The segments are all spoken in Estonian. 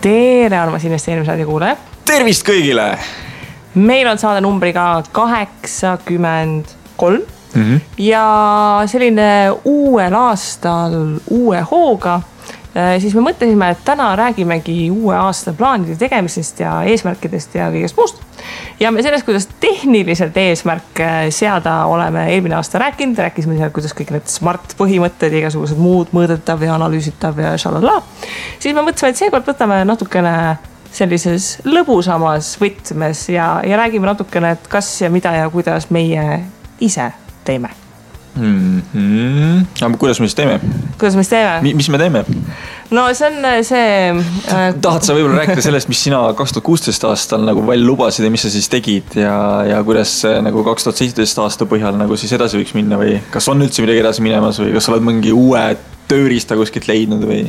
tere, armas investeerimisraadio kuulaja. tervist kõigile. meil on saade numbriga kaheksakümmend kolm -hmm. ja selline uuel aastal uue hooga Äh, siis me mõtlesime, et täna räägimegi uue aasta plaanide tegemisest ja eesmärkidest ja kõigest muust. ja me sellest, kuidas tehniliselt eesmärke seada, oleme eelmine aasta rääkinud, rääkisime seal, kuidas kõik need smart põhimõtted, igasugused muud mõõdetav ja analüüsitav ja šalala. siis me mõtlesime, et seekord võtame natukene sellises lõbusamas võtmes ja, ja räägime natukene, et kas ja mida ja kuidas meie ise teeme mm. -hmm. aga kuidas me siis teeme? kuidas me siis teeme? mis me teeme? no see on äh, see äh.... tahad sa võib-olla rääkida sellest, mis sina kaks tuhat kuusteist aastal nagu välja lubasid ja mis sa siis tegid ja, ja kuidas nagu kaks tuhat seitseteist aasta põhjal nagu siis edasi võiks minna või kas on üldse midagi edasi minemas või kas sa oled mingi uue tööriista kuskilt leidnud või?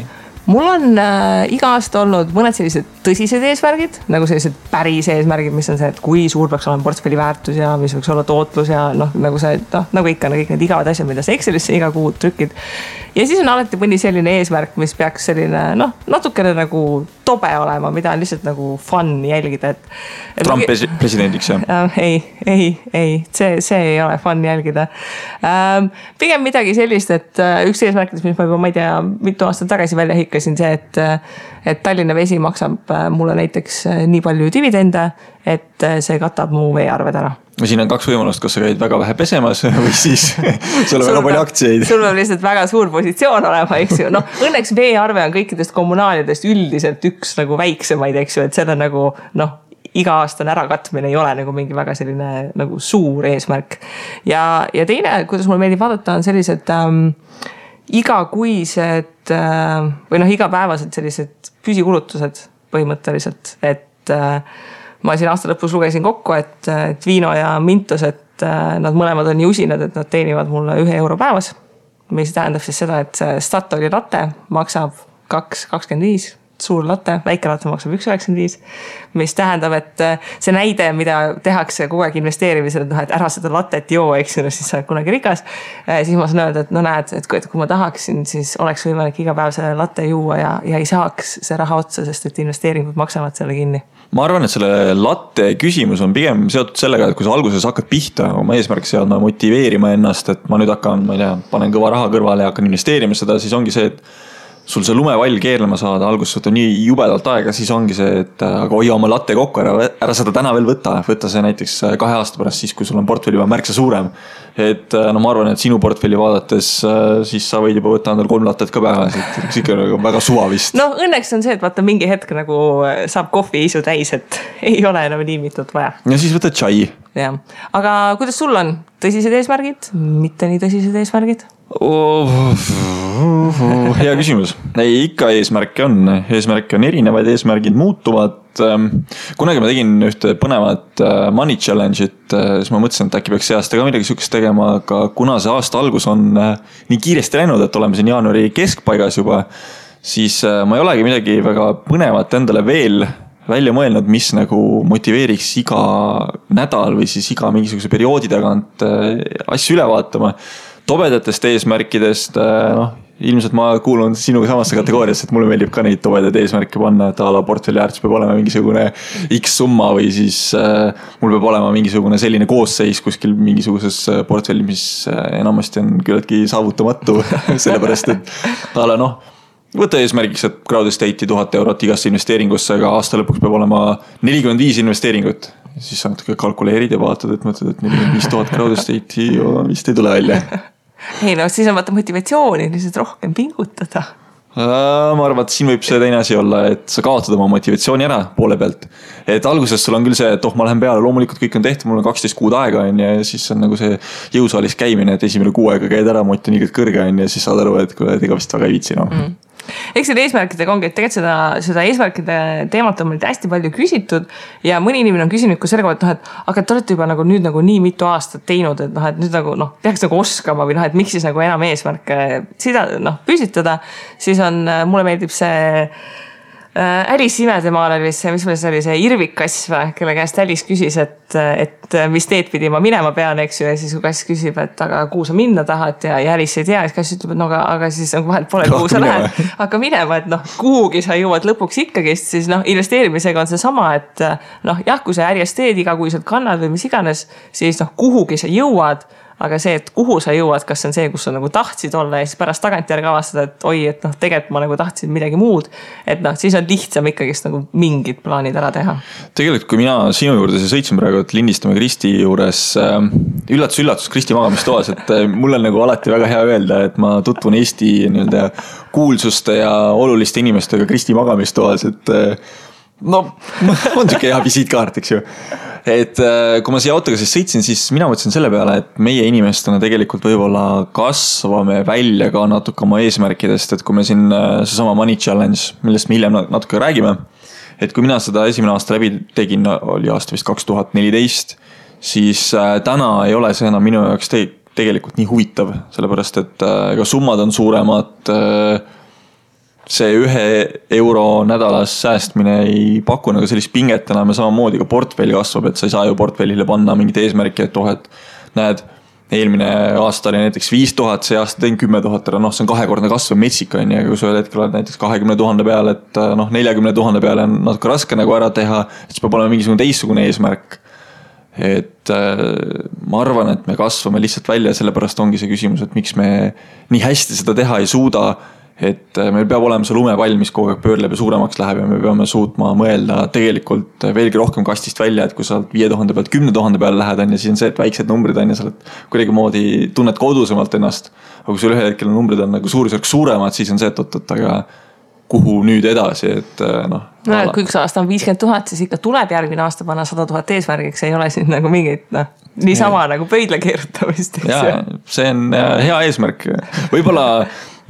Mul on äh, iga aasta olnud mõned sellised tõsised eesmärgid, nagu sellised päris eesmärgid, mis on see, et kui suur peaks olema portfelli väärtus ja mis võiks olla tootlus ja noh, nagu see, noh nagu ikka kõik need igavad asjad, mida sa Excelisse iga kuu trükid. ja siis on alati mõni selline eesmärk, mis peaks selline noh, natukene nagu tobe olema, mida on lihtsalt nagu fun jälgida, et. Trump mingi... presidendiks jah äh,? ei, ei, ei, see, see ei ole fun jälgida ähm,. pigem midagi sellist, et äh, üks eesmärkidest, mis ma juba, ma ei tea, mitu aastat tagasi välja hõikasin, see, et et Tallinna Vesi maksab äh, mulle näiteks äh, nii palju dividende, et äh, see katab mu veearved ära siin on kaks võimalust, kas sa käid väga vähe pesemas või siis sul on väga palju aktsiaid. sul peab lihtsalt väga suur positsioon olema, eks ju, noh õnneks veearve on kõikidest kommunaalidest üldiselt üks nagu väiksemaid, eks ju, et selle nagu noh iga-aastane ärakatmine ei ole nagu mingi väga selline nagu suur eesmärk. ja, ja teine, kuidas mulle meeldib vaadata, on sellised ähm, igakuised äh, või noh, igapäevased sellised püsikulutused põhimõtteliselt, et äh, ma siin aasta lõpus lugesin kokku, et, et Viino ja Mintos, et äh, nad mõlemad on nii usinad, et nad teenivad mulle ühe euro päevas. mis tähendab siis seda, et Statoili latte maksab kaks kakskümmend viis suur latte, väike latte maksab üks üheksakümmend viis. mis tähendab, et äh, see näide, mida tehakse kogu aeg investeerimisel, et noh, et ära seda lattet joo, eks ju, siis sa oled kunagi rikas. Äh, siis ma saan öelda, et no näed, et kui, et kui ma tahaksin, siis oleks võimalik iga päev selle latte juua ja, ja ei saaks see raha otsa, sest et investeeringud maksavad selle kinni ma arvan, et selle latte küsimus on pigem seotud sellega, et kui sa alguses hakkad pihta oma eesmärki seadma, motiveerima ennast, et ma nüüd hakkan, ma ei tea, panen kõva raha kõrvale ja hakkan investeerima seda, siis ongi see, et sul see lumevall keerlema saada, alguses võtab nii jubedalt aega, siis ongi see, et äh, aga hoia oma latte kokku, ära, ära seda täna veel võta, võta see näiteks äh, kahe aasta pärast, siis kui sul on portfell juba märksa suurem. et äh, no ma arvan, et sinu portfelli vaadates, siis sa võid juba võtta endale kolm lattet ka päevas, et sihuke nagu väga suva vist. no õnneks on see, et vaata mingi hetk nagu saab kohviisu täis, et ei ole enam nii mitut vaja. ja siis võtad tšai. jah, aga kuidas sul on, tõsised eesmärgid, mitte nii tõsised eesmärgid? Oh,? hea küsimus, ei ikka eesmärke on, eesmärke on erinevaid, eesmärgid muutuvad. Ähm, kunagi ma tegin ühte põnevat äh, money challenge'it, äh, siis ma mõtlesin, et äkki peaks see aasta ka midagi sihukest tegema, aga kuna see aasta algus on äh, nii kiiresti läinud, et oleme siin jaanuari keskpaigas juba. siis ma ei olegi midagi väga põnevat endale veel välja mõelnud, mis nagu motiveeriks iga nädal või siis iga mingisuguse perioodi tagant asju üle vaatama tobedatest eesmärkidest, äh, noh, ilmselt ma kuulun sinuga samasse kategooriasse, et mulle meeldib ka neid tobedaid eesmärke panna, et a la portfelli väärtus peab olema mingisugune X summa või siis äh, mul peab olema mingisugune selline koosseis kuskil mingisuguses äh, portfellis, mis äh, enamasti on küllaltki saavutamatu sellepärast et a la noh võta eesmärgiks, et crowd estate'i tuhat eurot igasse investeeringusse, aga aasta lõpuks peab olema nelikümmend viis investeeringut. siis sa natuke kalkuleerid ja vaatad, et mõtled, et nelikümmend viis tuhat crowd estate'i vist ei tule välja ei no siis on vaata motivatsiooni lihtsalt rohkem pingutada ma arvan, et siin võib see teine asi olla, et sa kaotad oma motivatsiooni ära poole pealt. et alguses sul on küll see, et oh, ma lähen peale, loomulikult kõik on tehtud, mul on kaksteist kuud aega, on ju, ja siis on nagu see jõusaalis käimine, et esimene kuu aega käid ära, mott on ilgelt kõrge, on ju, ja siis saad aru, et kuule, et ega vist väga ei viitsi, noh mm. Eks selle eesmärkidega ongi, et tegelikult seda, seda eesmärkide teemat on meilt hästi palju küsitud. ja mõni inimene on küsinud ka selle kohta, et noh, et aga te olete juba nagu nüüd nagu nii mitu aastat teinud, et noh, et nüüd nagu noh, peaks nagu oskama või noh, et miks siis nagu enam eesmärke sida-, noh püstitada. siis on, mulle meeldib see Alice imedemaal oli see, mis meil see oli, see Irvik kass või, kelle käest Alice küsis, et, et mis teed pidi ma minema pean, eks ju, ja siis kui kass küsib, et aga kuhu sa minna tahad ja, ja Alice ei tea, siis kass ütleb, et no aga, aga siis nagu vahet pole, kuhu sa lähed, hakka minema, et noh, kuhugi sa jõuad lõpuks ikkagist, siis noh, investeerimisega on seesama, et noh, jah, kui sa järjest teed igakuiselt kannad või mis iganes, siis noh, kuhugi sa jõuad aga see, et kuhu sa jõuad, kas see on see, kus sa nagu tahtsid olla ja siis pärast tagantjärgi avastada, et oi, et noh, tegelikult ma nagu tahtsin midagi muud. et noh, siis on lihtsam ikkagist nagu mingid plaanid ära teha. tegelikult, kui mina sinu juurde sõitsin praegu, et lindistame Kristi juures äh,. üllatus-üllatus, Kristi magamistoas, et äh, mul on nagu alati väga hea öelda, et ma tutvun Eesti nii-öelda kuulsuste ja oluliste inimestega Kristi magamistoas, et äh, no on sihuke hea visiitkaart, eks ju. Et äh, kui ma siia autoga siis sõitsin, siis mina mõtlesin selle peale, et meie inimestena tegelikult võib-olla kasvame välja ka natuke oma eesmärkidest, et kui me siin äh, seesama money challenge, millest me hiljem natuke räägime. et kui mina seda esimene aasta läbi tegin, oli aasta vist kaks tuhat neliteist, siis äh, täna ei ole see enam minu jaoks te tegelikult nii huvitav, sellepärast et ega summad on suuremad see ühe euro nädalas säästmine ei paku nagu sellist pinget enam ja samamoodi ka portfell kasvab, et sa ei saa ju portfellile panna mingit eesmärki, et oh, et näed, eelmine aasta oli näiteks viis tuhat, see aasta teen kümme tuhat ära, noh, see on kahekordne kasv, metsik on ju, aga kui sa ühel hetkel oled näiteks kahekümne tuhande peal, et noh, neljakümne tuhande peale on natuke raske nagu ära teha, siis peab olema mingisugune teistsugune eesmärk. et äh, ma arvan, et me kasvame lihtsalt välja, sellepärast ongi see küsimus, et miks me nii hästi seda teha ei suuda et äh, meil peab olema see lumepall, mis kogu aeg pöörleb ja suuremaks läheb ja me peame suutma mõelda tegelikult veelgi rohkem kastist välja, et kui sa viie tuhande pealt kümne tuhande peale lähed, on ju, siis on see, et väiksed numbrid on ju, sa oled kuidagimoodi, tunned kodusemalt ennast. aga kui sul ühel hetkel numbrid on nagu suurusjärk suuremad, siis on see, et oot-oot, aga kuhu nüüd edasi, et äh, noh. no ja kui üks aasta on viiskümmend tuhat, siis ikka tuleb järgmine aasta panna sada tuhat eesmärgiks, ei ole siin nagu mingit noh, niisama ja. nagu pöidla keerutamist. ja, see on äh, hea eesmärk, võib-olla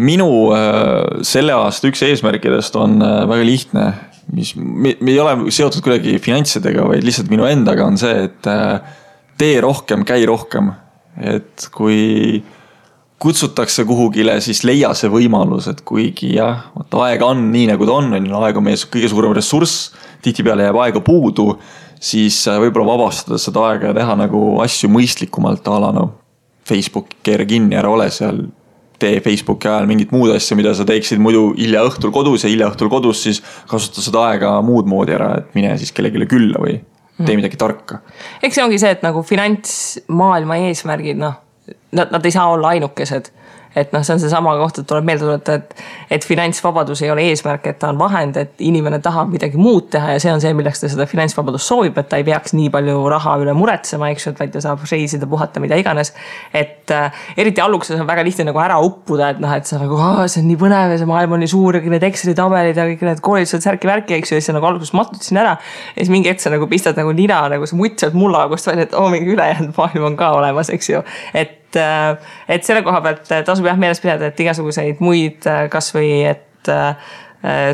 minu äh, selle aasta üks eesmärkidest on äh, väga lihtne, mis, me ei ole seotud kuidagi finantsidega, vaid lihtsalt minu endaga on see, et äh, tee rohkem, käi rohkem. et kui kutsutakse kuhugile, siis leia see võimalus, et kuigi jah, vot aega on nii, nagu ta on, on ju, aeg on meie kõige suurem ressurss. tihtipeale jääb aega puudu, siis võib-olla vabastada seda aega ja teha nagu asju mõistlikumalt a la noh. Facebook, keera kinni, ära ole seal tee Facebooki ajal mingit muud asja, mida sa teeksid muidu hilja õhtul kodus ja hilja õhtul kodus, siis kasuta seda aega muud moodi ära, et mine siis kellelegi külla või tee midagi tarka. eks see ongi see, et nagu finantsmaailma eesmärgid, noh, nad, nad ei saa olla ainukesed et noh, see on seesama koht, et tuleb meelde tuletada, et, et finantsvabadus ei ole eesmärk, et ta on vahend, et inimene tahab midagi muud teha ja see on see, milleks ta seda finantsvabadust soovib, et ta ei peaks nii palju raha üle muretsema, eks ju, et vaid ta saab reisida, puhata, mida iganes. et äh, eriti alguses on väga lihtne nagu ära uppuda, et noh, et sa nagu, see on nii põnev ja see maailm on nii suur ja kõik need Exceli tabelid ja kõik need koolitused, särki-värki, eks ju, ja siis sa nagu alguses matud sinna ära. ja siis mingi hetk sa nagu pistad nagu nina nagu see mutt sealt mullaaugust välja, et oo, mingi ülejäänud maailm on ka olemas, eks ju. et et, äh, et selle koha pealt äh, tasub jah meeles pidada, et igasuguseid muid äh, kasvõi et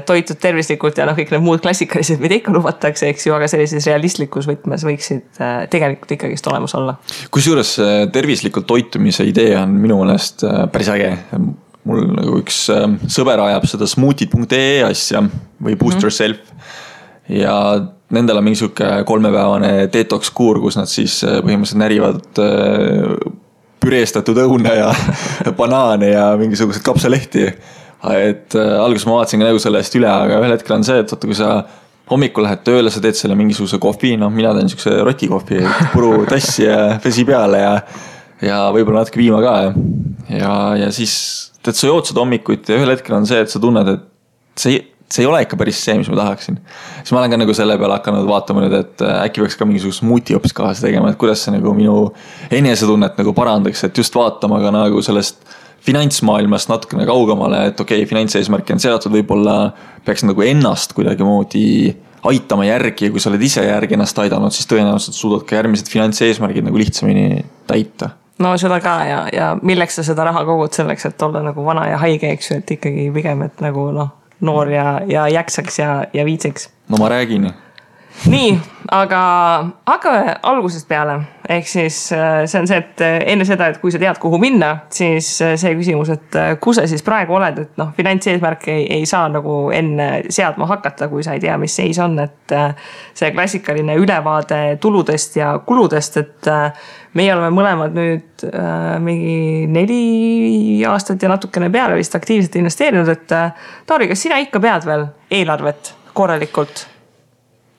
toitud tervislikult ja noh, kõik need muud klassikalised, mida ikka lubatakse, eks ju, aga sellises realistlikus võtmes võiksid tegelikult ikkagist olemas olla. kusjuures tervislikult toitumise idee on minu meelest päris äge. mul nagu üks sõber ajab seda smuutid.ee asja või boost mm -hmm. yourself ja nendel on mingi sihuke kolmepäevane detox kuur, kus nad siis põhimõtteliselt närivad püreestatud õune ja banaane ja mingisuguseid kapsalehti. et äh, alguses ma vaatasin ka nagu selle eest üle, aga ühel hetkel on see, et vaata, kui sa hommikul lähed tööle, sa teed selle mingisuguse kohvi, noh, mina teen siukse rotikohvi, purutass ja vesi peale ja. ja võib-olla natuke piima ka ja, ja, ja siis tead, sa jood seda hommikuti ja ühel hetkel on see, et sa tunned, et see see ei ole ikka päris see, mis ma tahaksin. siis ma olen ka nagu selle peale hakanud vaatama nüüd, et äh, äkki peaks ka mingisugust smuuti hoopis kaasa tegema, et kuidas see nagu minu enesetunnet nagu parandaks, et just vaatama ka nagu sellest finantsmaailmast natukene kaugemale, et okei okay,, finantseesmärk on seatud, võib-olla peaks nagu ennast kuidagimoodi aitama järgi ja kui sa oled ise järgi ennast aidanud, siis tõenäoliselt suudad ka järgmised finantseesmärgid nagu lihtsamini täita no seda ka ja, ja milleks sa seda raha kogud selleks, et olla nagu vana ja haige, eks ju, et ikkagi pigem, et nagu noh noor ja, ja jaksaks ja, ja viitsiks. no ma räägin nii, aga hakkame algusest peale, ehk siis äh, see on see, et äh, enne seda, et kui sa tead, kuhu minna, siis äh, see küsimus, et kus sa siis praegu oled, et noh, finantseesmärke ei, ei saa nagu enne seadma hakata, kui sa ei tea, mis seis on, et see klassikaline ülevaade tuludest ja kuludest, et meie oleme mõlemad nüüd äh, mingi neli aastat ja natukene peale vist aktiivselt investeerinud, et Taari, kas sina ikka pead veel eelarvet korralikult?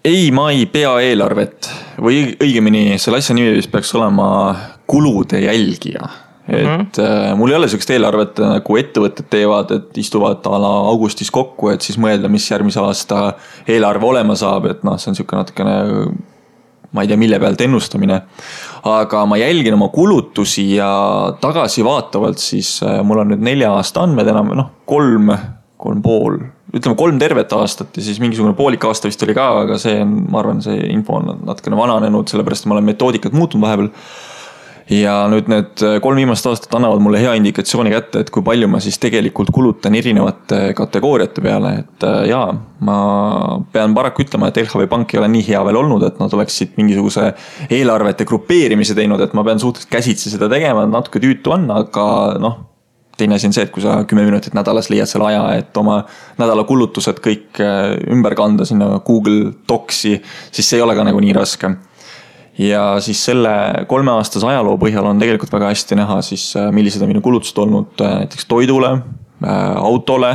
Ei, ma ei pea eelarvet või õigemini selle asja nimi vist peaks olema kulude jälgija. et mm -hmm. mul ei ole sihukest eelarvet nagu ettevõtted teevad, et istuvad a la augustis kokku, et siis mõelda, mis järgmise aasta eelarve olema saab, et noh, see on sihuke natukene ma ei tea, mille pealt ennustamine. aga ma jälgin oma kulutusi ja tagasivaatavalt siis äh, mul on nüüd nelja aasta andmed enam noh, kolm, kolm pool, ütleme kolm tervet aastat ja siis mingisugune poolik aasta vist oli ka, aga see on, ma arvan, see info on natukene vananenud, sellepärast ma olen metoodikat muutnud vahepeal. Ja nüüd need kolm viimast aastat annavad mulle hea indikatsiooni kätte, et kui palju ma siis tegelikult kulutan erinevate kategooriate peale, et äh, jaa, ma pean paraku ütlema, et LHV Pank ei ole nii hea veel olnud, et nad oleksid mingisuguse eelarvete grupeerimise teinud, et ma pean suhteliselt käsitsi seda tegema, natuke tüütu on, aga noh teine asi on see, et kui sa kümme minutit nädalas leiad selle aja, et oma nädala kulutused kõik äh, ümber kanda sinna Google Docsi, siis see ei ole ka nagu nii raske ja siis selle kolmeaastase ajaloo põhjal on tegelikult väga hästi näha siis, äh, millised on minu kulutused olnud äh, näiteks toidule, autole,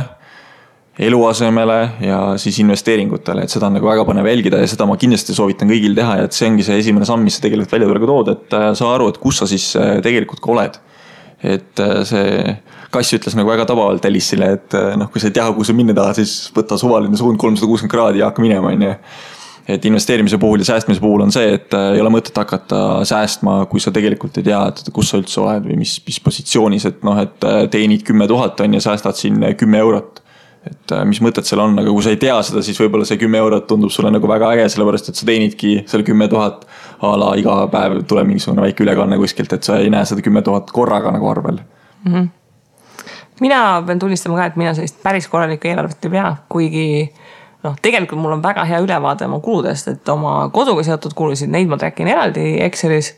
eluasemele ja siis investeeringutele, et seda on nagu väga põnev jälgida ja seda ma kindlasti soovitan kõigil teha ja et see ongi see esimene samm, mis sa tegelikult välja praegu tood, et saa aru, et kus sa siis tegelikult ka oled. Et see kass ütles nagu väga tabavalt Alice'ile, et noh, kui sa ei tea, kuhu sa minna tahad, siis võta suvaline suund kolmsada kuuskümmend kraadi ja hakka minema, on ju et investeerimise puhul ja säästmise puhul on see, et äh, ei ole mõtet hakata säästma, kui sa tegelikult ei tea, et kus sa üldse oled või mis, mis positsioonis, et noh, et äh, teenid kümme tuhat on ju, säästad siin äh, kümme eurot. et mis mõtet seal on, aga kui sa ei tea seda, siis võib-olla see kümme eurot tundub sulle nagu väga äge, sellepärast et sa teenidki selle kümme tuhat. A la iga päev tuleb mingisugune väike ülekanne kuskilt, et sa ei näe seda kümme tuhat korraga nagu arvel mm. -hmm. mina pean tunnistama ka, et mina sellist päris korralikku eelarvet ei pea, kuigi noh, tegelikult mul on väga hea ülevaade oma kuludest, et oma koduga seotud kulusid, neid ma track in eraldi Excelis.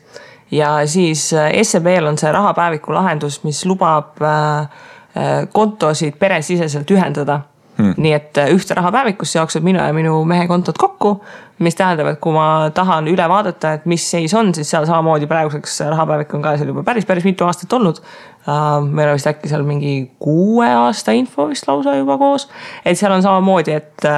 ja siis äh, SEB-l on see rahapäeviku lahendus, mis lubab äh, äh, kontosid peresiseselt ühendada Hmm. nii et ühte rahapäevikusse jookseb minu ja minu mehe kontod kokku, mis tähendab, et kui ma tahan üle vaadata, et mis seis on, siis seal samamoodi praeguseks rahapäevik on ka seal juba päris, päris mitu aastat olnud uh,. meil on vist äkki seal mingi kuue aasta info vist lausa juba koos, et seal on samamoodi, et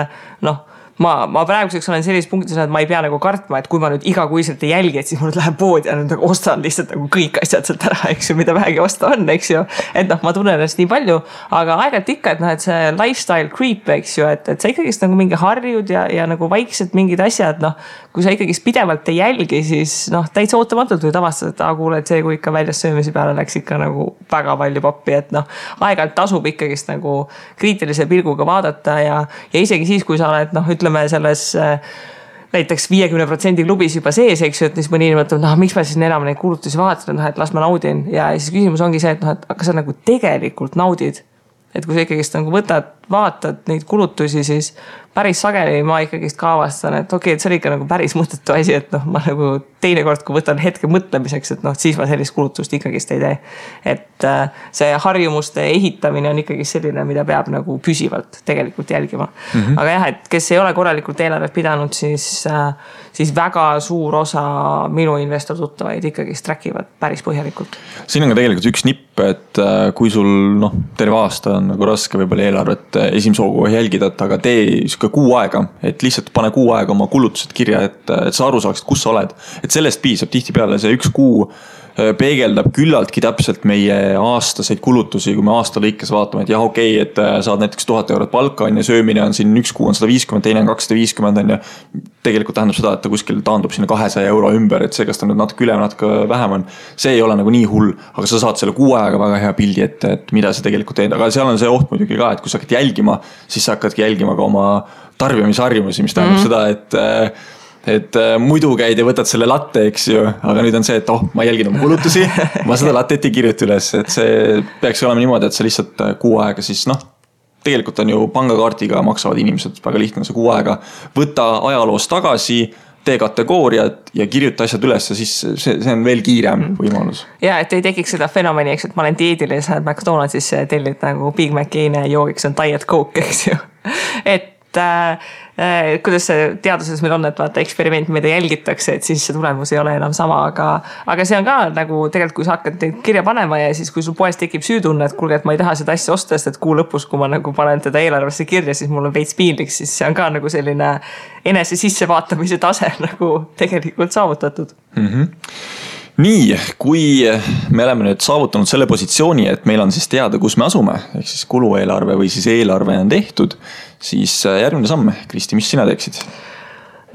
noh ma, ma praeguseks olen sellises punktis, et ma ei pea nagu kartma, et kui ma nüüd igakuiselt ei jälgi, et siis ma nüüd lähen poodi ja nüüd nagu ostan lihtsalt nagu kõik asjad sealt ära, eks ju, mida vähegi osta on, eks ju. et noh, ma tunnen ennast nii palju, aga aeg-ajalt ikka, et noh, et see lifestyle creep, eks ju, et, et sa ikkagist nagu mingi harjud ja, ja nagu vaikselt mingid asjad, noh. kui sa ikkagist pidevalt ei jälgi, siis noh, täitsa ootamatult võid avastada, et aa kuule, et see, kui ikka väljas söömise peale läks ikka nagu väga palju pappi, et noh. aeg-ajalt tasub ikkagist nagu kriitilise pilguga vaadata ja, ja isegi siis, kui sa oled noh, ütleme ütleme selles äh, näiteks viiekümne protsendi klubis juba sees, eks ju, et siis mõni inimene mõtleb, noh, miks ma siis enam neid kulutusi vaatan, noh, et las ma naudin ja siis küsimus ongi see, et noh, et kas sa nagu tegelikult naudid. et kui sa ikkagist nagu võtad, vaatad neid kulutusi, siis päris sageli ma ikkagist ka avastan, et okei okay,, et see oli ikka nagu päris mõttetu asi, et noh, ma nagu teinekord, kui võtan hetke mõtlemiseks, et noh, siis ma sellist kulutust ikkagist ei tee. et äh, see harjumuste ehitamine on ikkagi selline, mida peab nagu püsivalt tegelikult jälgima mm. -hmm. aga jah, et kes ei ole korralikult eelarvet pidanud, siis, äh, siis väga suur osa minu investor tuttavaid ikkagist track ivad päris põhjalikult. siin on ka tegelikult üks nipp, et äh, kui sul noh, terve aasta on nagu raske võib-olla eelarvet esimese hooga jälgida, et aga tee sihuke kuu aega, et lihtsalt pane kuu aega oma kulutused kirja, et, et sa aru saaksid, kus sa oled. et sellest piisab tihtipeale see üks kuu peegeldab küllaltki täpselt meie aastaseid kulutusi, kui me aasta lõikes vaatame, et jah, okei okay,, et äh, saad näiteks tuhat eurot palka on ju, söömine on siin üks kuu on sada viiskümmend, teine on kakssada viiskümmend on ju. tegelikult tähendab seda, et ta kuskil taandub sinna kahesaja euro ümber, et see, kas ta nüüd natuke üle või natuke vähem on. see ei ole nagu nii hull, aga sa saad selle kuu ajaga väga hea pildi ette, et mida sa tegelikult teed, aga seal on see oht muidugi ka, et kui sa hakkad jälgima, siis sa hakkadki jälgima ka oma tarbimisharjumusi, mis tähendab mm -hmm. seda, et äh, et äh, muidu käid ja võtad selle latte, eks ju, aga nüüd on see, et oh, ma jälgin oma kulutusi. ma seda lattet ei kirjuta üles, et see peaks olema niimoodi, et sa lihtsalt äh, kuu aega siis noh, tegelikult on ju pangakaardiga maksavad inimesed, väga lihtne on see kuu aega. võta ajaloos tagasi tee kategooriad ja kirjuta asjad üles, siis see, see on veel kiirem mm. võimalus. ja et ei tekiks seda fenomeni, eks, et ma olen dieedil ja sa ja tellid nagu Big Maci joogiks on diet coke, eks ju. et äh, äh, kuidas see teaduses meil on, et vaata eksperiment, mida jälgitakse, et siis see tulemus ei ole enam sama, aga. aga see on ka nagu tegelikult, kui sa hakkad neid kirja panema ja siis, kui sul poes tekib süütunne, et kuulge, et ma ei taha seda asja osta, sest et kuu lõpus, kui ma nagu panen teda eelarvesse kirja, siis mul on veits piinlik, siis see on ka nagu selline enese sissevaatamise tase nagu tegelikult saavutatud mm. -hmm nii, kui me oleme nüüd saavutanud selle positsiooni, et meil on siis teada, kus me asume, ehk siis kulueelarve või siis eelarve on tehtud, siis äh, järgmine samm, Kristi, mis sina teeksid?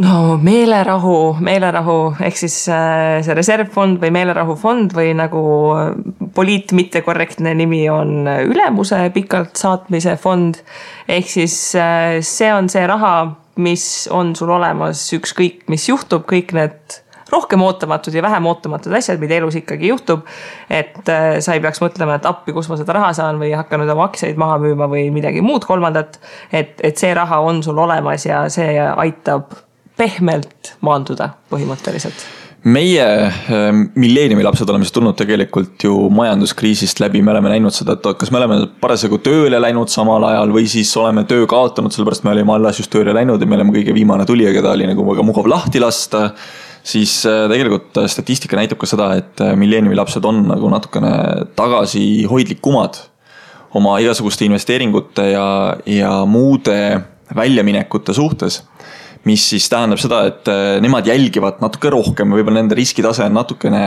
no meelerahu, meelerahu ehk siis äh, see reservfond või meelerahufond või nagu äh, poliit mittekorrektne nimi on ülemuse pikalt saatmise fond. ehk siis see on see raha, mis on sul olemas, ükskõik mis juhtub, kõik need rohkem ootamatud ja vähem ootamatud asjad, mida elus ikkagi juhtub. et äh, sa ei peaks mõtlema, et appi, kus ma seda raha saan või hakka nüüd oma aktsiaid maha müüma või midagi muud kolmandat. et, et see raha on sul olemas ja see aitab pehmelt maanduda põhimõtteliselt meie ähm, milleeniumi lapsed oleme siis tulnud tegelikult ju majanduskriisist läbi, me oleme näinud seda, et kas me oleme parasjagu tööle läinud samal ajal või siis oleme töö kaotanud, sellepärast me olime alles just tööle läinud ja me oleme kõige viimane tulija, keda oli nagu väga mugav lahti lasta siis äh, tegelikult äh, statistika näitab ka seda, et äh, milleeniumi lapsed on nagu natukene tagasihoidlikumad oma igasuguste investeeringute ja, ja muude väljaminekute suhtes. mis siis tähendab seda, et nemad jälgivad natuke rohkem, võib-olla nende riskitase on natukene,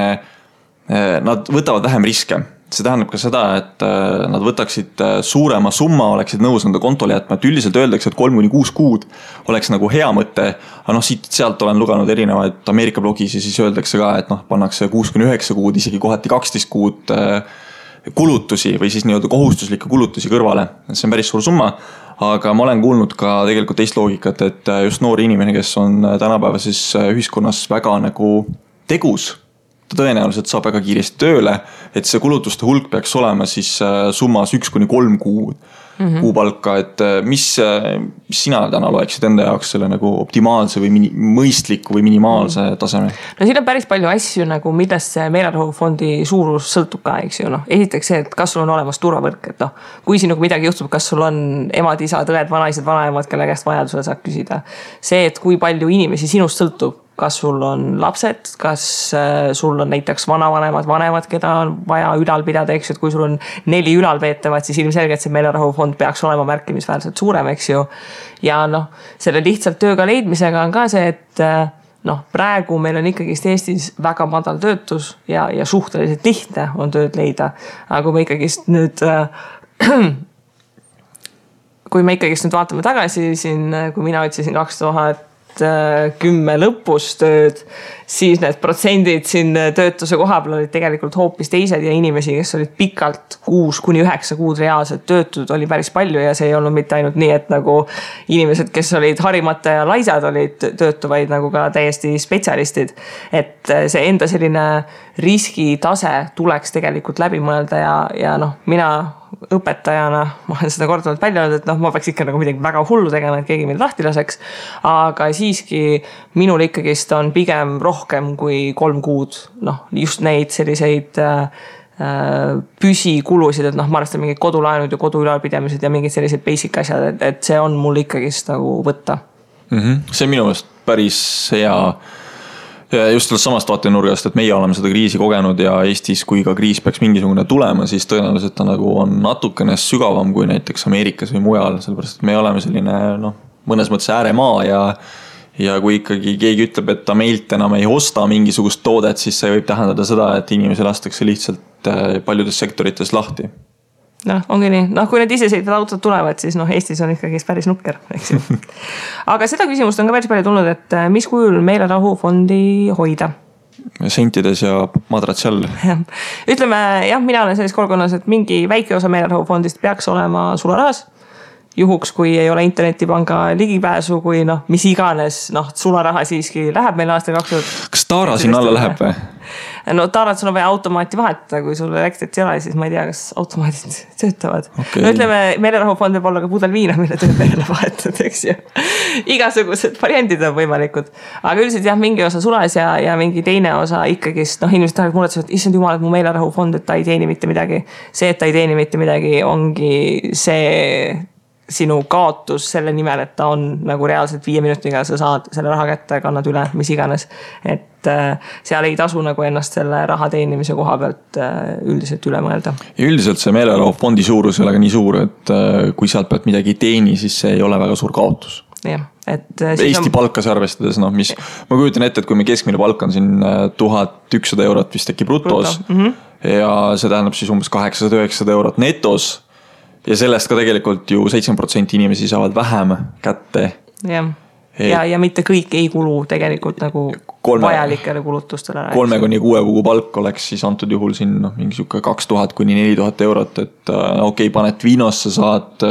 nad võtavad vähem riske see tähendab ka seda, et äh, nad võtaksid äh, suurema summa, oleksid nõus enda kontole jätma, et üldiselt öeldakse, et kolm kuni kuus kuud oleks nagu hea mõte. aga noh, siit-sealt olen lugenud erinevaid Ameerika blogis ja siis öeldakse ka, et noh, pannakse kuus kuni üheksa kuud, isegi kohati kaksteist kuud äh, kulutusi või siis nii-öelda kohustuslikke kulutusi kõrvale, see on päris suur summa. aga ma olen kuulnud ka tegelikult teist loogikat, et just noor inimene, kes on tänapäevases ühiskonnas väga nagu tegus tõenäoliselt saab väga kiiresti tööle. et see kulutuste hulk peaks olema siis äh, summas üks kuni kolm kuud mm -hmm. kuupalka, et äh, mis, äh, mis sina täna loeksid enda jaoks selle nagu optimaalse või mini, mõistliku või minimaalse mm -hmm. taseme? no siin on päris palju asju nagu, millest see meelerahufondi suurus sõltub ka, eks ju noh, esiteks see, et kas sul on olemas turvavõrk, et noh. kui sinuga midagi juhtub, kas sul on emad, isad, õed, vanaisad, vanaemad, kelle käest vajadusel saad küsida. see, et kui palju inimesi sinust sõltub kas sul on lapsed, kas äh, sul on näiteks vanavanemad, vanemad, keda on vaja ülal pidada, eks ju, et kui sul on neli ülalpeetavat, siis ilmselgelt see meelerahufond peaks olema märkimisväärselt suurem, eks ju. ja noh, selle lihtsalt tööga leidmisega on ka see, et äh, noh, praegu meil on ikkagist Eestis väga madal töötus ja, ja suhteliselt lihtne on tööd leida. aga kui me ikkagist nüüd äh, kui me ikkagist nüüd vaatame tagasi siin, kui mina otsisin kaks tuhat Äh, kümme lõpus tööd, siis need protsendid siin töötuse koha peal olid tegelikult hoopis teised ja inimesi, kes olid pikalt kuus kuni üheksa kuud reaalselt töötud, oli päris palju ja see ei olnud mitte ainult nii, et nagu inimesed, kes olid harimata ja laisad, olid töötu, vaid nagu ka täiesti spetsialistid. et äh, see enda selline riskitase tuleks tegelikult läbi mõelda ja, ja noh, mina õpetajana, ma olen seda korduvalt välja öelnud, et noh, ma peaks ikka nagu midagi väga hullu tegema, et keegi mind lahti laseks. aga siiski minul ikkagist on pigem rohkem kui kolm kuud, noh just neid selliseid äh, äh püsikulusid, et noh, ma arvestan mingid kodulaenud ja kodu ülalpidamised ja mingid sellised basic asjad, et, et see on mul ikkagist nagu võtta mm. -hmm. see on minu meelest päris hea just sellest samast vaatenurgast, et meie oleme seda kriisi kogenud ja Eestis, kui ka kriis peaks mingisugune tulema, siis tõenäoliselt ta nagu on natukene sügavam kui näiteks Ameerikas või mujal, sellepärast et me oleme selline noh, mõnes mõttes ääremaa ja ja kui ikkagi keegi ütleb, et ta meilt enam ei osta mingisugust toodet, siis see võib tähendada seda, et inimesi lastakse lihtsalt äh, paljudes sektorites lahti noh, ongi nii, noh, kui need isesõitvad autod tulevad, siis noh, Eestis on ikkagi päris nukker, eks ju. aga seda küsimust on ka päris palju tulnud, et äh, mis kujul meelerahufondi hoida sentides ja madratsi all. ütleme jah, mina olen selles kogukonnas, et mingi väike osa meelerahufondist peaks olema sularahas. juhuks, kui ei ole internetipanga ligipääsu, kui noh, mis iganes, noh, sularaha siiski läheb meil aastal kaks tuhat. kas Taara sinna alla läheb või? no Taarat, sul on vaja automaati vahetada, kui sul elektrit ei ole, siis ma ei tea, kas automaadid töötavad Okei. no ütleme, meelerahufond võib olla ka pudel viina, mille tööpehele vahetad, eks ju. igasugused variandid on võimalikud, aga üldiselt jah, mingi osa sules ja, ja mingi teine osa ikkagist noh, inimesed tegelikult muretsevad, issand jumal, et mu meelerahufond, et ta ei teeni mitte midagi. see, et ta ei teeni mitte midagi, ongi see sinu kaotus selle nimel, et ta on nagu reaalselt viie minutiga sa saad selle raha kätte, kannad üle, mis iganes. et äh, seal ei tasu nagu ennast selle raha teenimise koha pealt äh, üldiselt üle mõelda. ja üldiselt see meelelahufondi suurus ei ole ka nii suur, et äh, kui sealt pealt midagi ei teeni, siis see ei ole väga suur kaotus. jah, et. äh, Eesti on... palkasid arvestades, noh, mis, ma kujutan ette, et kui meie keskmine palk on siin äh, tuhat ükssada eurot vist äkki brutos Bruto, mhm. ja see tähendab siis umbes kaheksasada, üheksasada eurot netos. Ja sellest ka tegelikult ju seitsekümmend protsenti inimesi saavad vähem kätte. jah, Et- ja, ja mitte kõik ei kulu tegelikult nagu Kolme- vajalikele kulutustele. kolme kuni kuue kuu palk oleks siis antud juhul siin noh, mingi sihuke kaks tuhat kuni neli tuhat eurot, et äh, okei okay,, paned Viinosse, saad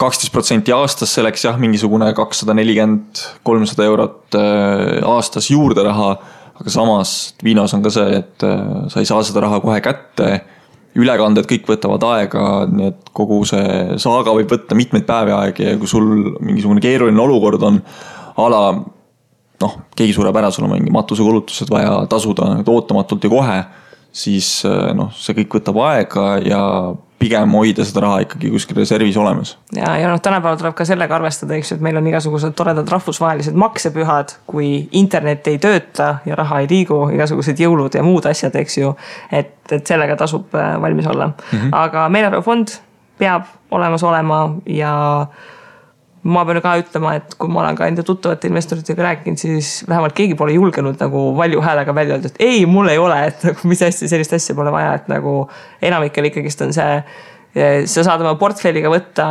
kaksteist protsenti aastas, see oleks jah, mingisugune kakssada nelikümmend, kolmsada eurot äh, aastas juurde raha. aga samas Viinos on ka see, et äh, sa ei saa seda raha kohe kätte. Ülekanded kõik võtavad aega, nii et kogu see saaga võib võtta mitmeid päevi aega ja kui sul mingisugune keeruline olukord on a la noh, keegi sureb ära, sul on mingi matusekulutused vaja tasuda nüüd ootamatult ja kohe, siis eh, noh, see kõik võtab aega ja pigem hoida seda raha ikkagi kuskil reservis olemas. ja, ja noh, tänapäeval tuleb ka sellega arvestada, eks ju, et meil on igasugused toredad rahvusvahelised maksepühad, kui internet ei tööta ja raha ei liigu, igasugused jõulud ja muud asjad, eks ju. et, et sellega tasub äh, valmis olla mm, -hmm. aga meelerahufond peab olemas olema ja ma pean ka ütlema, et kui ma olen ka enda tuttavate investoritega rääkinud, siis vähemalt keegi pole julgenud nagu valju häälega välja öelda, et ei, mul ei ole, et nagu mis asja, sellist asja pole vaja, et nagu enamikel ikkagist on see sa saad oma portfelliga võtta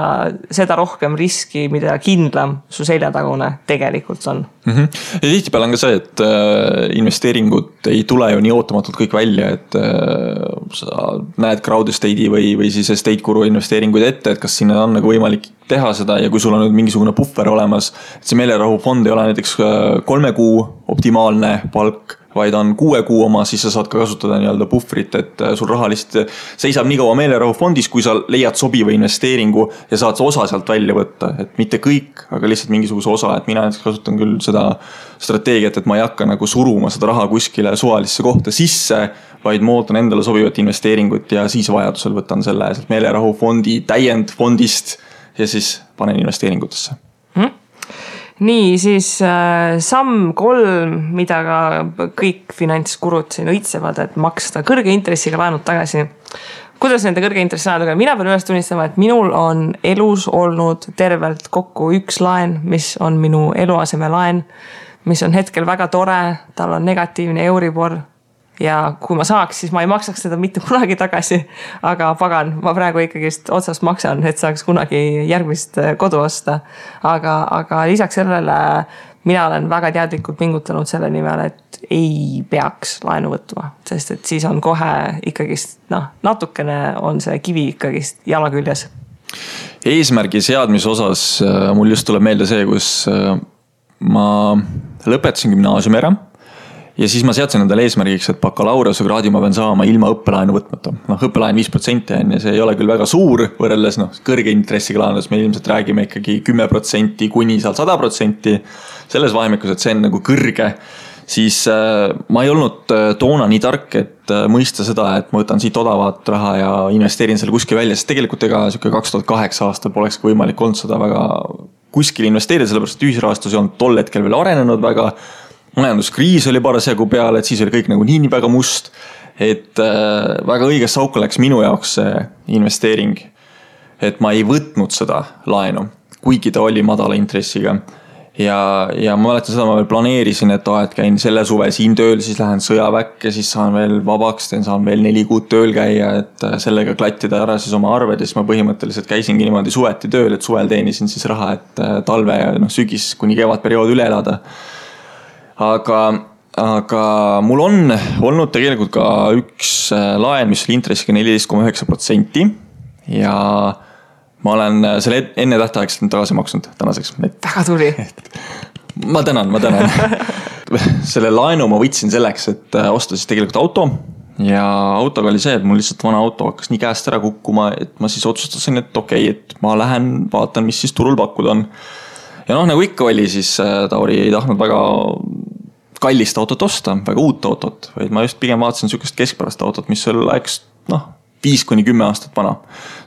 seda rohkem riski, mida kindlam su seljatagune tegelikult on mm. -hmm. ja tihtipeale on ka see, et äh, investeeringud ei tule ju nii ootamatult kõik välja, et äh, sa näed crowd estate'i või, või siis estate guru investeeringuid ette, et kas sinna on nagu võimalik teha seda ja kui sul on nüüd mingisugune puhver olemas. see meelerahufond ei ole näiteks äh, kolme kuu optimaalne palk vaid on kuue kuu oma, siis sa saad ka kasutada nii-öelda puhvrit, et äh, sul raha lihtsalt seisab nii kaua meelerahufondis, kui sa leiad sobiva investeeringu ja saad osa sealt välja võtta, et mitte kõik, aga lihtsalt mingisuguse osa, et mina näiteks kasutan küll seda strateegiat, et ma ei hakka nagu suruma seda raha kuskile suvalisse kohta sisse, vaid ma ootan endale sobivat investeeringut ja siis vajadusel võtan selle sealt meelerahufondi täiendfondist ja siis panen investeeringutesse nii, siis äh, samm kolm, mida ka kõik finantskurud siin õitsevad, et maksta kõrge intressiga laenud tagasi. kuidas nende kõrge intressilaenudega, mina pean üles tunnistama, et minul on elus olnud tervelt kokku üks laen, mis on minu eluasemelaen, mis on hetkel väga tore, tal on negatiivne Euribor ja kui ma saaks, siis ma ei maksaks seda mitte kunagi tagasi. aga pagan, ma praegu ikkagist otsast maksan, et saaks kunagi järgmist äh, kodu osta. aga, aga lisaks sellele mina olen väga teadlikult pingutanud selle nimel, et ei peaks laenu võtma, sest et siis on kohe ikkagist noh, natukene on see kivi ikkagist jala küljes. eesmärgi seadmise osas äh, mul just tuleb meelde see, kus äh, ma lõpetasin gümnaasiumi ära ja siis ma seadsin endale eesmärgiks, et bakalaureusekraadi ma pean saama ilma õppelaenu võtmata. noh, õppelaen viis protsenti on ju, see ei ole küll väga suur võrreldes noh, kõrge intressiga laenudest, me ilmselt räägime ikkagi kümme protsenti kuni seal sada protsenti. selles vahemikus, et see on nagu kõrge, siis äh, ma ei olnud äh, toona nii tark, et äh, mõista seda, et ma võtan siit odavat raha ja investeerin selle kuskile välja, sest tegelikult ega sihuke kaks tuhat kaheksa aastal polekski võimalik olnud seda väga kuskile investeerida, sellepärast et ühisrahastus ei olnud tol hetkel veel arenenud väga majanduskriis oli parasjagu peal, et siis oli kõik nagu nii, nii väga must. et äh, väga õigesse auku läks minu jaoks see investeering. et ma ei võtnud seda laenu, kuigi ta oli madala intressiga. ja, ja ma mäletan seda, ma veel planeerisin, et aa, et käin selle suve siin tööl, siis lähen sõjaväkke, siis saan veel vabaks, saan veel neli kuud tööl käia, et äh, sellega klattida ära siis oma arved ja siis ma põhimõtteliselt käisingi niimoodi suveti tööl, et suvel teenisin siis raha, et äh, talve ja noh, sügis kuni kevadperiood üle elada aga, aga mul on olnud tegelikult ka üks äh, laen, mis oli intressiga neliteist koma üheksa protsenti ja ma olen selle ennetähtaegselt tagasi maksnud tänaseks, väga tubli. ma tänan, ma tänan. selle laenu ma võtsin selleks, et äh, osta siis tegelikult auto. ja autoga oli see, et mul lihtsalt vana auto hakkas nii käest ära kukkuma, et ma siis otsustasin, et okei okay,, et ma lähen vaatan, mis siis turul pakkuda on. ja noh, nagu ikka oli, siis äh, Tauri ei tahtnud väga kallist autot osta, väga uut autot, vaid ma just pigem vaatasin sihukest keskpärast autot, mis oleks noh, viis kuni kümme aastat vana.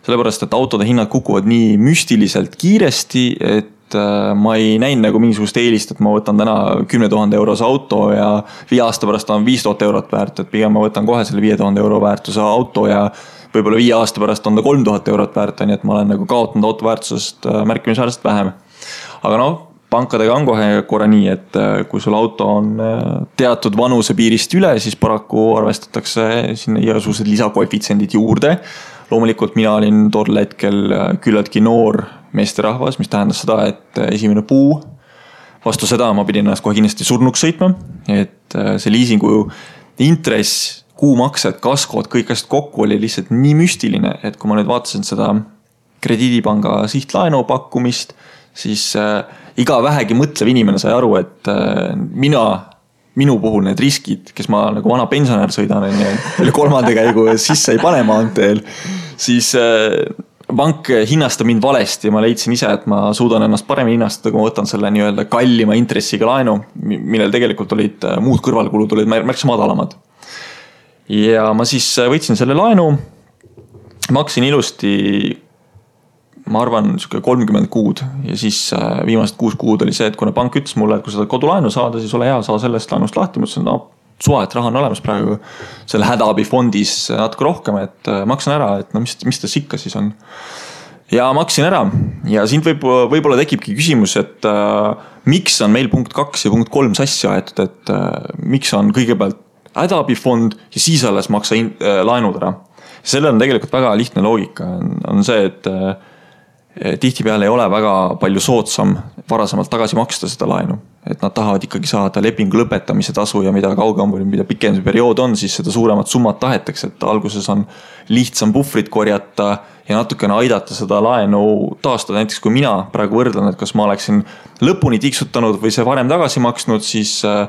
sellepärast, et autode hinnad kukuvad nii müstiliselt kiiresti, et äh, ma ei näinud nagu mingisugust eelist, et ma võtan täna kümne tuhande eurose auto ja viie aasta pärast on viis tuhat eurot väärt, et pigem ma võtan kohe selle viie tuhande euro väärtuse auto ja võib-olla viie aasta pärast on ta kolm tuhat eurot väärt, on ju, et ma olen nagu kaotanud auto väärtusest äh, märkimisväärselt vähem. aga noh, pankadega on kohe korra nii, et äh, kui sul auto on äh, teatud vanusepiirist üle, siis paraku arvestatakse sinna igasugused lisakoefitsiendid juurde. loomulikult mina olin tol hetkel äh, küllaltki noor meesterahvas, mis tähendas seda, et esimene puu. vastu seda ma pidin ennast kohe kindlasti surnuks sõitma, et see liisingu intress, kuumaksed, kaskod, kõik asjad kokku oli lihtsalt nii müstiline, et kui ma nüüd vaatasin seda krediidipanga sihtlaenu pakkumist, siis äh, iga vähegi mõtlev inimene sai aru, et äh, mina, minu puhul need riskid, kes ma nagu vana pensionär sõidan, on ju, üle kolmanda käigu sisse ei pane maanteel, siis äh, pank hinnastab mind valesti ja ma leidsin ise, et ma suudan ennast paremini hinnastada, kui ma võtan selle nii-öelda kallima intressiga laenu, millel tegelikult olid äh, muud kõrvalkulud olid märksa madalamad. ja ma siis võtsin selle laenu, maksin ilusti ma arvan, sihuke kolmkümmend kuud ja siis äh, viimased kuus kuud oli see, et kuna pank ütles mulle, et kui sa tahad kodulaenu saada, siis ole hea, saa sellest laenust lahti, ma ütlesin, no suva, et raha on olemas praegu selle hädaabifondis natuke rohkem, et äh, maksan ära, et no mis, mis tas ikka siis on. ja maksin ära ja siin võib, võib-olla tekibki küsimus, et äh, miks on meil punkt kaks ja punkt kolm sassi aetud, et äh, miks on kõigepealt hädaabifond ja siis alles maksa in, äh, laenud ära. sellel on tegelikult väga lihtne loogika, on see, et äh, tihtipeale ei ole väga palju soodsam varasemalt tagasi maksta seda laenu. et nad tahavad ikkagi saada lepingu lõpetamise tasu ja mida kaugem või mida pikem see periood on, siis seda suuremat summat tahetakse, et alguses on lihtsam puhvrit korjata ja natukene aidata seda laenu taastada, näiteks kui mina praegu võrdlen, et kas ma oleksin lõpuni tiksutanud või see varem tagasi maksnud, siis äh,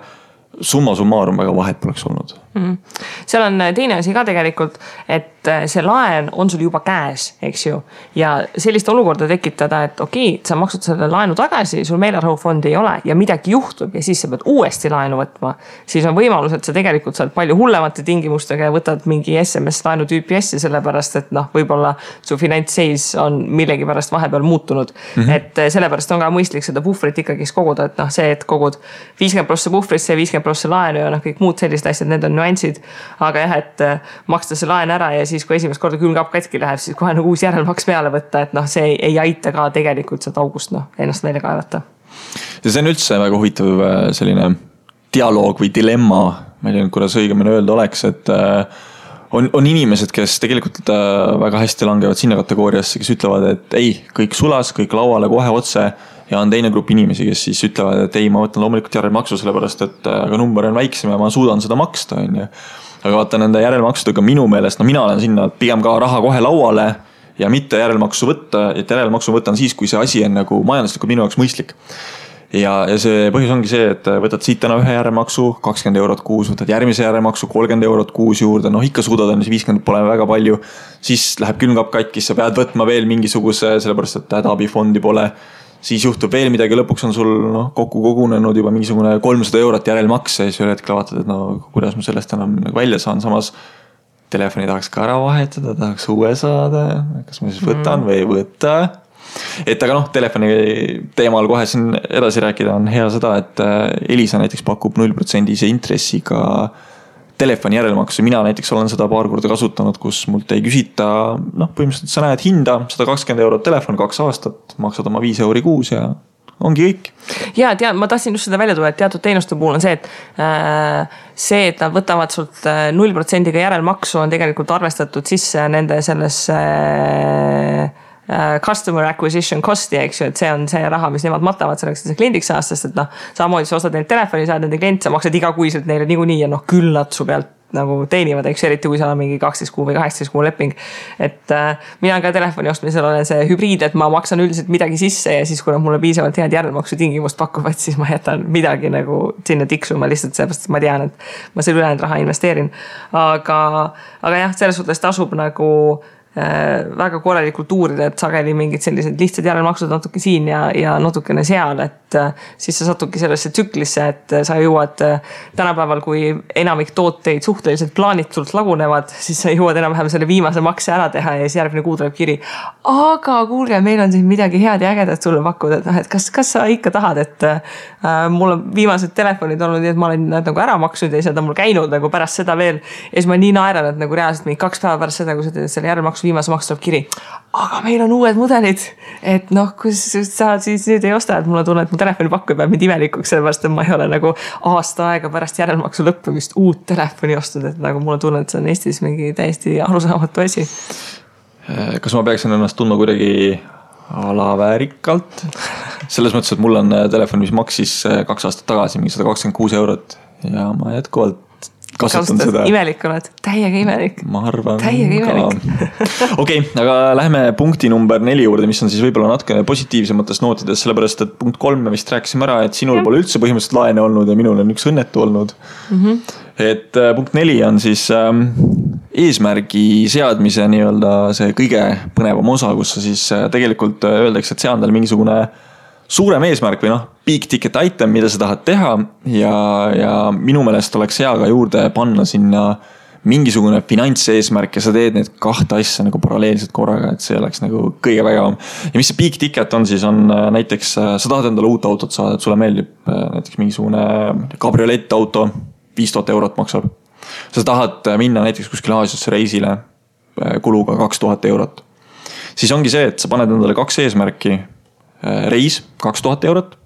summa summarum väga vahet poleks olnud mm. -hmm. seal on äh, teine asi ka tegelikult, et äh, see laen on sul juba käes, eks ju. ja sellist olukorda tekitada, et okei okay,, sa maksad selle laenu tagasi, sul meelerahufondi ei ole ja midagi juhtub ja siis sa pead uuesti laenu võtma. siis on võimalus, et sa tegelikult saad palju hullemate tingimustega ja võtad mingi SMS laenu tüüpi asja, sellepärast et noh, võib-olla su finantsseis on millegipärast vahepeal muutunud mm. -hmm. et äh, sellepärast on ka mõistlik seda puhvrit ikkagist koguda, et noh, see, et kogud viiskümmend prossa puhvrisse ja viiskümmend prossa laenu ja noh, kõik muud sellised asjad, need on nüansid. aga jah, et äh, maksta see laen ära ja siis, kui esimest korda külmkapp katki läheb, siis kohe nagu uus järelmaks peale võtta, et noh, see ei, ei aita ka tegelikult sealt august noh, ennast välja kaevata. ja see on üldse väga huvitav äh, selline dialoog või dilemma, ma ei tea nüüd, kuidas õigemini öelda oleks, et äh, on, on inimesed, kes tegelikult väga hästi langevad sinna kategooriasse, kes ütlevad, et ei, kõik sulas, kõik lauale kohe otse ja on teine grupp inimesi, kes siis ütlevad, et ei, ma võtan loomulikult järelmaksu, sellepärast et äh, aga number on väiksem ja ma suudan seda maksta, on ju. aga vaata nende järelmaksudega minu meelest, no mina olen sinna pigem ka raha kohe lauale ja mitte järelmaksu võtta, et järelmaksu võtan siis, kui see asi on nagu majanduslikult minu jaoks mõistlik ja, ja see põhjus ongi see, et võtad siit täna ühe järelmaksu, kakskümmend eurot kuus, võtad järgmise järelmaksu, kolmkümmend eurot kuus juurde, noh ikka suudad, on ju, viiskümmend pole väga palju. siis läheb külmkapp katki, sa pead võtma veel mingisuguse, sellepärast et hädaabifondi pole siis juhtub veel midagi, lõpuks on sul noh, kokku kogunenud juba mingisugune kolmsada eurot järelmakse ja siis ühel hetkel vaatad, et no kuidas ma sellest enam nagu välja saan, samas. Telefoni tahaks ka ära vahetada, tahaks uue saada, kas ma siis võtan mm. või ei võta. et aga noh, telefoni teemal kohe siin edasi rääkida on hea seda, et äh, Elisa näiteks pakub nullprotsendise intressiga telefoni järelmaksu, mina näiteks olen seda paar korda kasutanud, kus mult ei küsita, noh, põhimõtteliselt sa näed hinda, sada kakskümmend eurot telefon, kaks aastat, maksad oma viis euri kuus ja ongi kõik. ja tead, ma tahtsin just seda välja tuua, et teatud teenuste puhul on see, et äh, see, et nad võtavad sult äh, null protsendiga järelmaksu, on tegelikult arvestatud sisse nende sellesse Äh, customer acquisition cost'i, eks ju, et see on see raha, mis nemad matavad selleks, et sa kliendiks saad, sest et noh. samamoodi sa ostad neilt telefoni, sa oled nende klient, sa maksad igakuiselt neile niikuinii ja noh, küll nad su pealt nagu teenivad, eks ju, eriti kui seal on mingi kaksteist kuu või kaheksateist kuu leping. et äh, mina ka telefoni ostmisel olen see hübriid, et ma maksan üldiselt midagi sisse ja siis, kui nad mulle piisavalt head järelmaksutingimust pakuvad, siis ma jätan midagi nagu sinna tiksuma lihtsalt sellepärast, et ma tean, et ma selle ülejäänud raha investeerin. aga, aga jah, selles suhtes tasub nagu Äh, väga korralikult uurida, et sageli mingid sellised lihtsad järelmaksud natuke siin ja, ja natukene seal, et äh, siis sa satudki sellesse tsüklisse, et äh, sa jõuad tänapäeval, kui enamik tooteid suhteliselt plaanitult lagunevad, siis sa jõuad enam-vähem selle viimase makse ära teha ja siis järgmine kuu tuleb kiri. aga kuulge, meil on siin midagi head ja ägedat sulle pakkuda, et noh, et kas, kas sa ikka tahad, et äh, mul on viimased telefonid olnud nii, et ma olen need nagu ära maksnud ja siis nad on mul käinud nagu pärast seda veel. ja siis ma nii naeran, et nagu reaalselt mingi kaks päeva pärast seda, kui sa teed selle järelmaksu jaoks viimase maksu tuleb kiri. aga meil on uued mudelid, et noh, kus sa siis nüüd ei osta, et mulle tunne, et mu telefonipakkuja peab mind imelikuks, sellepärast et ma ei ole nagu aasta aega pärast järelmaksu lõppemist uut telefoni ostnud, et nagu mulle tunne, et see on Eestis mingi täiesti arusaamatu asi. kas ma peaksin ennast tundma kuidagi alaväärikalt. selles mõttes, et mul on telefon, mis maksis kaks aastat tagasi mingi sada kakskümmend kuus eurot ja ma jätkuvalt kasutan seda. imelik oled, täiega imelik. ma arvan. täiega imelik. okei, aga lähme punkti number neli juurde, mis on siis võib-olla natukene positiivsemates nootides, sellepärast et punkt kolm me vist rääkisime ära, et sinul ja. pole üldse põhimõtteliselt laene olnud ja minul on üks õnnetu olnud mm. -hmm. et äh, punkt neli on siis ähm, eesmärgi seadmise nii-öelda see kõige põnevam osa, kus sa siis äh, tegelikult äh, öeldakse, et sea endale mingisugune äh, suurem eesmärk või noh, big ticket item, mida sa tahad teha ja, ja minu meelest oleks hea ka juurde panna sinna mingisugune finantseesmärk ja sa teed need kahte asja nagu paralleelselt korraga, et see oleks nagu kõige vägevam. ja mis see big ticket on, siis on äh, näiteks, äh, sa tahad endale uut autot saada, et sulle meeldib äh, näiteks mingisugune kabriolettauto, viis tuhat eurot maksab. sa tahad minna näiteks kuskile Aasiasse reisile kuluga kaks tuhat eurot. siis ongi see, et sa paned endale kaks eesmärki reis, kaks tuhat eurot.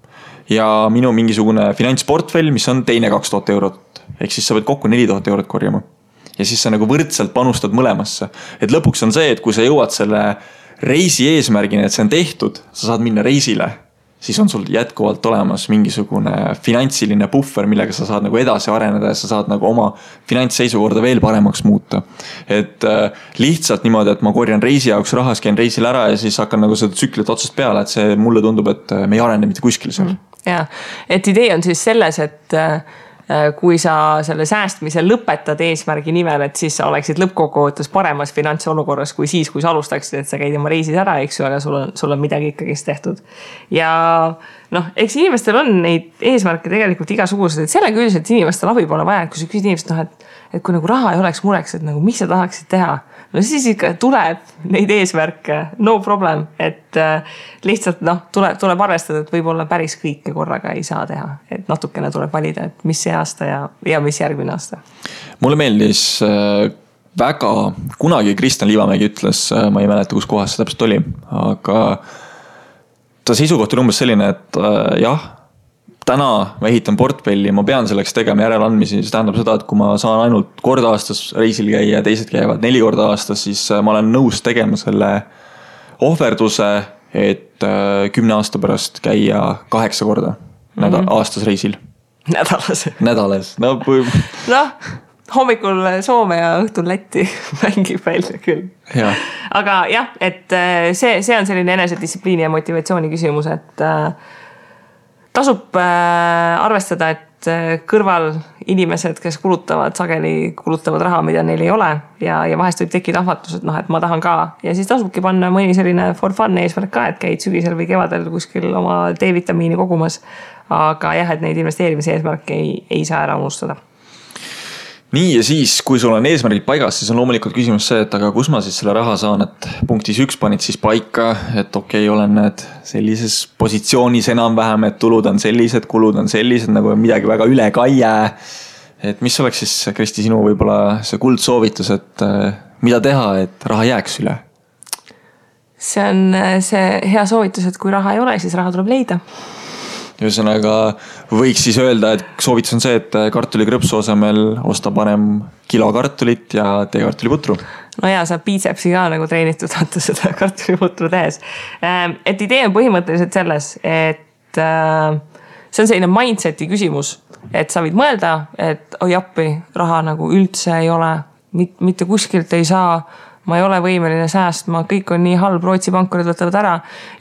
ja minu mingisugune finantsportfell, mis on teine kaks tuhat eurot. ehk siis sa pead kokku neli tuhat eurot korjama. ja siis sa nagu võrdselt panustad mõlemasse. et lõpuks on see, et kui sa jõuad selle reisi eesmärgini, et see on tehtud, sa saad minna reisile siis on sul jätkuvalt olemas mingisugune finantsiline puhver, millega sa saad nagu edasi areneda ja sa saad nagu oma finantsseisukorda veel paremaks muuta. et äh, lihtsalt niimoodi, et ma korjan reisi jaoks raha, siis käin reisil ära ja siis hakkan nagu seda tsüklit otsast peale, et see mulle tundub, et äh, me ei arene mitte kuskile seal. ja, et idee on siis selles, et Äh, kui sa selle säästmise lõpetad eesmärgi nimel, et siis sa oleksid lõppkokkuvõttes paremas finantsolukorras kui siis, kui sa alustaksid, et sa käid oma reisid ära, eks ju, aga sul on, sul on midagi ikkagist tehtud. ja noh, eks inimestel on neid eesmärke tegelikult igasuguseid, et sellega üldiselt inimestel abi pole vaja, et kui sa küsid inimeselt, noh, et, et kui nagu raha ei oleks mureks, et nagu mis sa tahaksid teha no siis ikka tuleb neid eesmärke, no problem, et äh, lihtsalt noh, tuleb, tuleb arvestada, et võib-olla päris kõike korraga ei saa teha, et natukene tuleb valida, et mis see aasta ja, ja mis järgmine aasta. mulle meeldis äh, väga, kunagi Kristjan Liivamägi ütles, äh, ma ei mäleta, kus kohas see täpselt oli, aga ta seisukoht oli umbes selline, et jah täna ma ehitan portfelli, ma pean selleks tegema järeleandmisi, see tähendab seda, et kui ma saan ainult kord aastas reisil käia ja teised käivad neli korda aastas, siis äh, ma olen nõus tegema selle ohverduse, et äh, kümne aasta pärast käia kaheksa korda nädal mm, -hmm. aastas reisil. nädalas. nädalas, no kui. noh, hommikul Soome ja õhtul Lätti mängib välja küll. aga jah, et äh, see, see on selline enesedistsipliini ja motivatsiooni küsimus, et äh, tasub äh, arvestada, et äh, kõrval inimesed, kes kulutavad, sageli kulutavad raha, mida neil ei ole ja, ja vahest võib tekkida ahvatlus, et noh, et ma tahan ka ja siis tasubki panna mõni selline for fun eesmärk ka, et käid sügisel või kevadel kuskil oma D-vitamiini kogumas. aga jah, et neid investeerimise eesmärke ei, ei saa ära unustada nii ja siis, kui sul on eesmärgid paigas, siis on loomulikult küsimus see, et aga kus ma siis selle raha saan, et punktis üks panid siis paika, et okei okay,, olen nüüd sellises positsioonis enam-vähem, et tulud on sellised, kulud on sellised, nagu midagi väga üle ka ei jää. et mis oleks siis, Kristi, sinu võib-olla see kuldsoovitus, et äh, mida teha, et raha jääks üle? see on äh, see hea soovitus, et kui raha ei ole, siis raha tuleb leida ühesõnaga võiks siis öelda, et soovitus on see, et kartulikrõpsu asemel osta parem kilo kartulit ja tee kartuliputru. no ja saab biitsepsi ka nagu treenitud vaata seda kartuliputru tehes. Ähm, et idee on põhimõtteliselt selles, et äh, see on selline mindset'i küsimus et sa võid mõelda, et oi appi, raha nagu üldse ei ole, mitte kuskilt ei saa ma ei ole võimeline säästma, kõik on nii halb, Rootsi pankurid võtavad ära.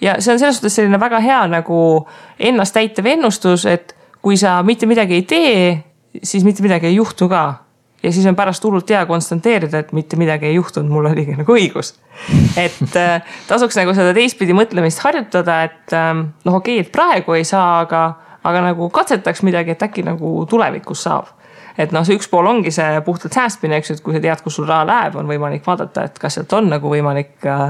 ja see on selles suhtes selline väga hea nagu ennast täitev ennustus, et kui sa mitte midagi ei tee, siis mitte midagi ei juhtu ka. ja siis on pärast hullult hea konstanteerida, et mitte midagi ei juhtunud, mul oligi nagu õigus. et äh, tasuks nagu seda teistpidi mõtlemist harjutada, et ähm, noh, okei okay,, et praegu ei saa, aga, aga nagu katsetaks midagi, et äkki nagu tulevikus saab et noh, see üks pool ongi see puhtalt säästmine, eks ju, et kui sa tead, kus sul raha läheb, on võimalik vaadata, et kas sealt on nagu võimalik äh,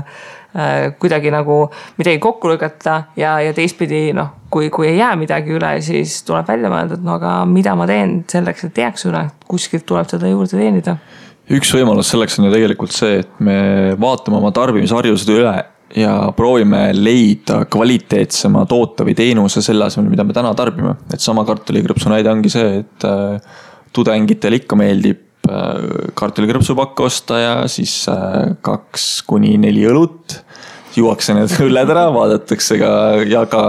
äh, kuidagi nagu midagi kokku lükata ja, ja teistpidi noh, kui, kui ei jää midagi üle, siis tuleb välja mõelda, et no aga mida ma teen selleks, et jääks üle, kuskilt tuleb seda juurde teenida üks võimalus selleks on ju tegelikult see, et me vaatame oma tarbimisharjumused üle ja proovime leida kvaliteetsema toote või teenuse selle asemel, mida me täna tarbime. et sama kartulikrõpsu näide ongi see, et äh, tudengitele ikka meeldib äh, kartulikrõpsupakk osta ja siis äh, kaks kuni neli õlut. juuakse need õlled ära, vaadatakse ka jalga,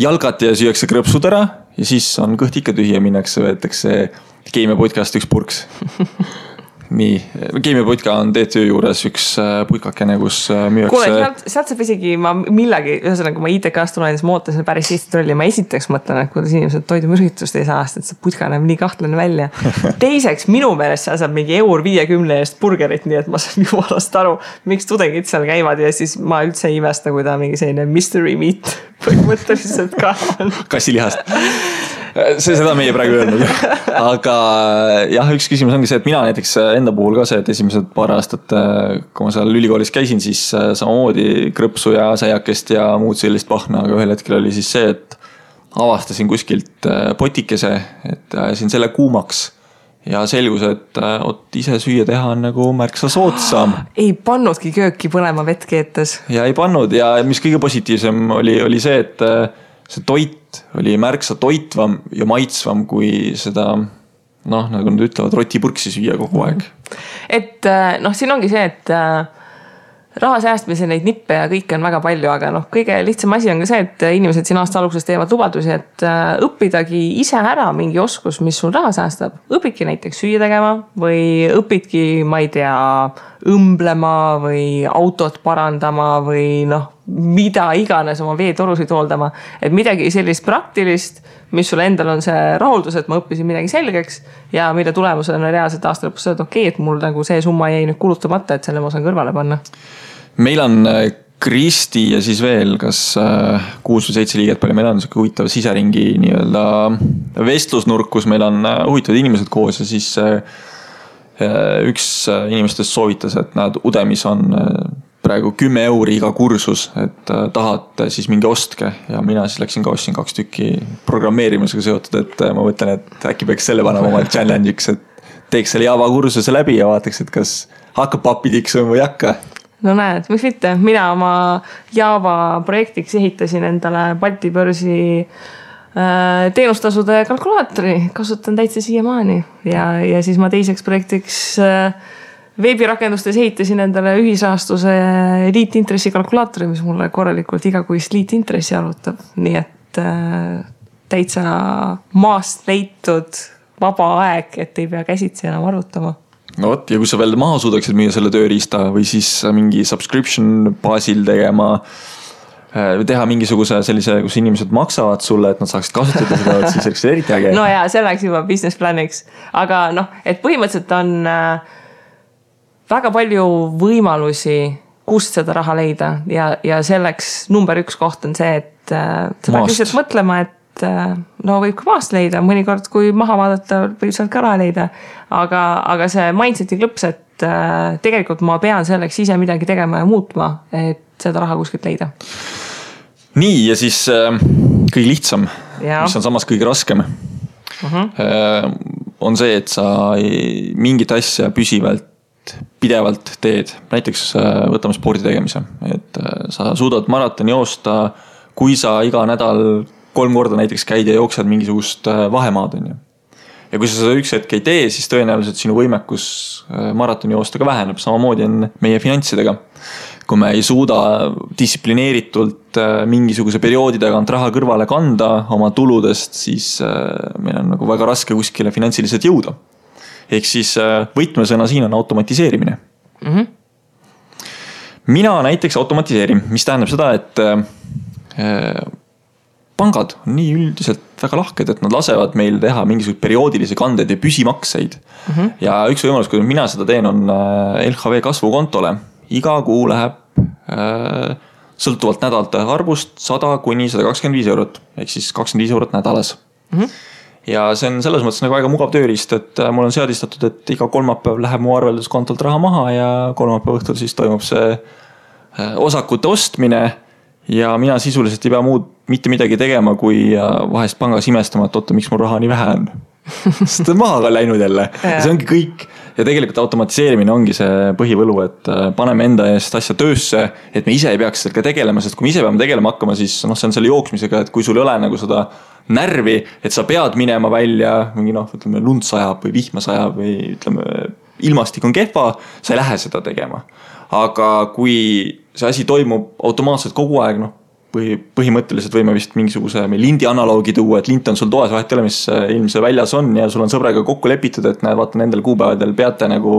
jalgat ja süüakse krõpsud ära ja siis on kõht ikka tühi ja minnakse, võetakse keemiaputkast üks purks nii, keemiaputka on TTÜ juures üks äh, putkakene, kus äh, müüakse. kuule, sealt, sealt saab isegi ma millagi, ühesõnaga ma ITK-st tulen, siis ma ootasin päris lihtsat rolli, ma esiteks mõtlen, et kuidas inimesed toidumürgitust ei saa, sest see putka näeb nii kahtlane välja. teiseks, minu meelest seal saab mingi eur viiekümne eest burgerit, nii et ma saan jumalast aru, miks tudengid seal käivad ja siis ma üldse ei imesta, kui ta mingi selline mystery meat põhimõtteliselt ka on. kassilihast see, seda meie praegu ei öelnud. aga jah, üks küsimus ongi see, et mina näiteks enda puhul ka see, et esimesed paar aastat, kui ma seal ülikoolis käisin, siis samamoodi krõpsu ja säiakest ja muud sellist pahna, aga ühel hetkel oli siis see, et avastasin kuskilt potikese, et ajasin selle kuumaks ja selgus, et vot ise süüa teha on nagu märksa soodsam. ei pannudki kööki põlema vett keetes. ja ei pannud ja mis kõige positiivsem oli, oli see, et see toit oli märksa toitvam ja maitsvam kui seda noh, nagu nad ütlevad, rotipurksi süüa kogu aeg. et äh, noh, siin ongi see, et äh, raha säästmise neid nippe ja kõike on väga palju, aga noh, kõige lihtsam asi on ka see, et inimesed siin aasta alguses teevad lubadusi, et äh, õppidagi ise ära mingi oskus, mis sul raha säästab. õpidki näiteks süüa tegema või õpidki, ma ei tea, õmblema või autot parandama või noh, mida iganes oma veetorusid hooldama. et midagi sellist praktilist, mis sul endal on see rahuldus, et ma õppisin midagi selgeks ja mille tulemusena reaalselt aasta lõpus sa ütled, okei okay,, et mul nagu see summa jäi nüüd kulutamata, et selle ma saan kõrvale panna. meil on äh, Kristi ja siis veel, kas äh, kuus või seitse liiget, palju meil on, sihuke huvitav siseringi nii-öelda vestlusnurk, kus meil on äh, huvitavad inimesed koos ja siis üks inimestest soovitas, et näed, Udemis on praegu kümme euri iga kursus, et äh, tahate, siis minge ostke. Ja mina siis läksin ka ostsin kaks tükki programmeerimisega seotud, et äh, ma mõtlen, et äkki peaks selle panema oma challenge'iks, et teeks selle Java kursuse läbi ja vaataks, et kas hakkab pappi tiksuma või ei hakka. No näed, miks mitte, mina oma Java projektiks ehitasin endale Balti börsi äh, teenustasude kalkulaatori, kasutan täitsa siiamaani. Ja, ja siis ma teiseks projektiks äh, veebirakendustes ehitasin endale ühisrahastuse liitintressi kalkulaatori, mis mulle korralikult igakuist liitintressi arvutab, nii et äh, täitsa maast leitud vaba aeg, et ei pea käsitsi enam arvutama. No vot, ja kui sa veel maha suudaksid müüa selle tööriista või siis mingi subscription baasil tegema äh, teha mingisuguse sellise, kus inimesed maksavad sulle, et nad saaksid kasutada seda, siis oleks eriti äge. no ja see oleks juba business plan'iks, aga noh, et põhimõtteliselt on äh, väga palju võimalusi, kust seda raha leida ja, ja selleks number üks koht on see, et äh, sa pead lihtsalt mõtlema, et äh, no võib ka maast leida, mõnikord, kui maha vaadata, võib sealt ka raha leida. aga, aga see mindset'i klõps, et äh, tegelikult ma pean selleks ise midagi tegema ja muutma, et seda raha kuskilt leida. nii ja siis kõige lihtsam, mis on samas kõige raskem uh. -huh. Äh, on see, et sa ei, mingit asja püsivalt pidevalt teed, näiteks äh, võtame spordi tegemise, et äh, sa suudad maratoni joosta, kui sa iga nädal kolm korda näiteks käid ja jooksed mingisugust äh, vahemaad, on ju. ja kui sa seda üks hetk ei tee, siis tõenäoliselt sinu võimekus maratoni joosta ka väheneb, samamoodi on meie finantsidega. kui me ei suuda distsiplineeritult mingisuguse perioodi tagant raha kõrvale kanda oma tuludest, siis meil on nagu väga raske kuskile finantsiliselt jõuda. Ehk siis äh, võtmesõna siin on automatiseerimine mm. -hmm. mina näiteks automatiseerin, mis tähendab seda, et pangad on nii üldiselt väga lahked, et nad lasevad meil teha mingisuguseid perioodilisi kandeid ja püsimakseid mm. -hmm. ja üks võimalus, kuidas mina seda teen, on LHV kasvukontole iga kuu läheb äh, sõltuvalt nädalate arvust sada kuni sada kakskümmend viis eurot, ehk siis kakskümmend viis eurot nädalas mm. -hmm. Ja see on selles mõttes nagu väga mugav tööriist, et äh, mul on seadistatud, et iga kolmapäev läheb mu arvelduskontolt raha maha ja kolmapäeva õhtul siis toimub see äh, osakute ostmine. ja mina sisuliselt ei pea muud mitte midagi tegema, kui vahest pangas imestama, et oota, miks mul raha nii vähe on. Sest ta on maha ka läinud jälle. See ongi kõik ja tegelikult automatiseerimine ongi see põhivõlu, et äh, paneme enda eest asja töösse, et me ise ei peaks sellega tegelema, sest kui me ise peame tegelema hakkama, siis noh, see on selle jooksmisega, et kui sul ei ole nagu seda närvi, et sa pead minema välja mingi noh, ütleme lund sajab või vihma sajab või ütleme, ilmastik on kehva, sa ei lähe seda tegema. aga kui see asi toimub automaatselt kogu aeg, noh põhi, põhimõtteliselt võime vist mingisuguse lindi analoogi tuua, et lint on sul toas, vahet ei ole, mis äh, ilm see väljas on ja sul on sõbraga kokku lepitud, et näed, vaata nendel kuupäevadel peate nagu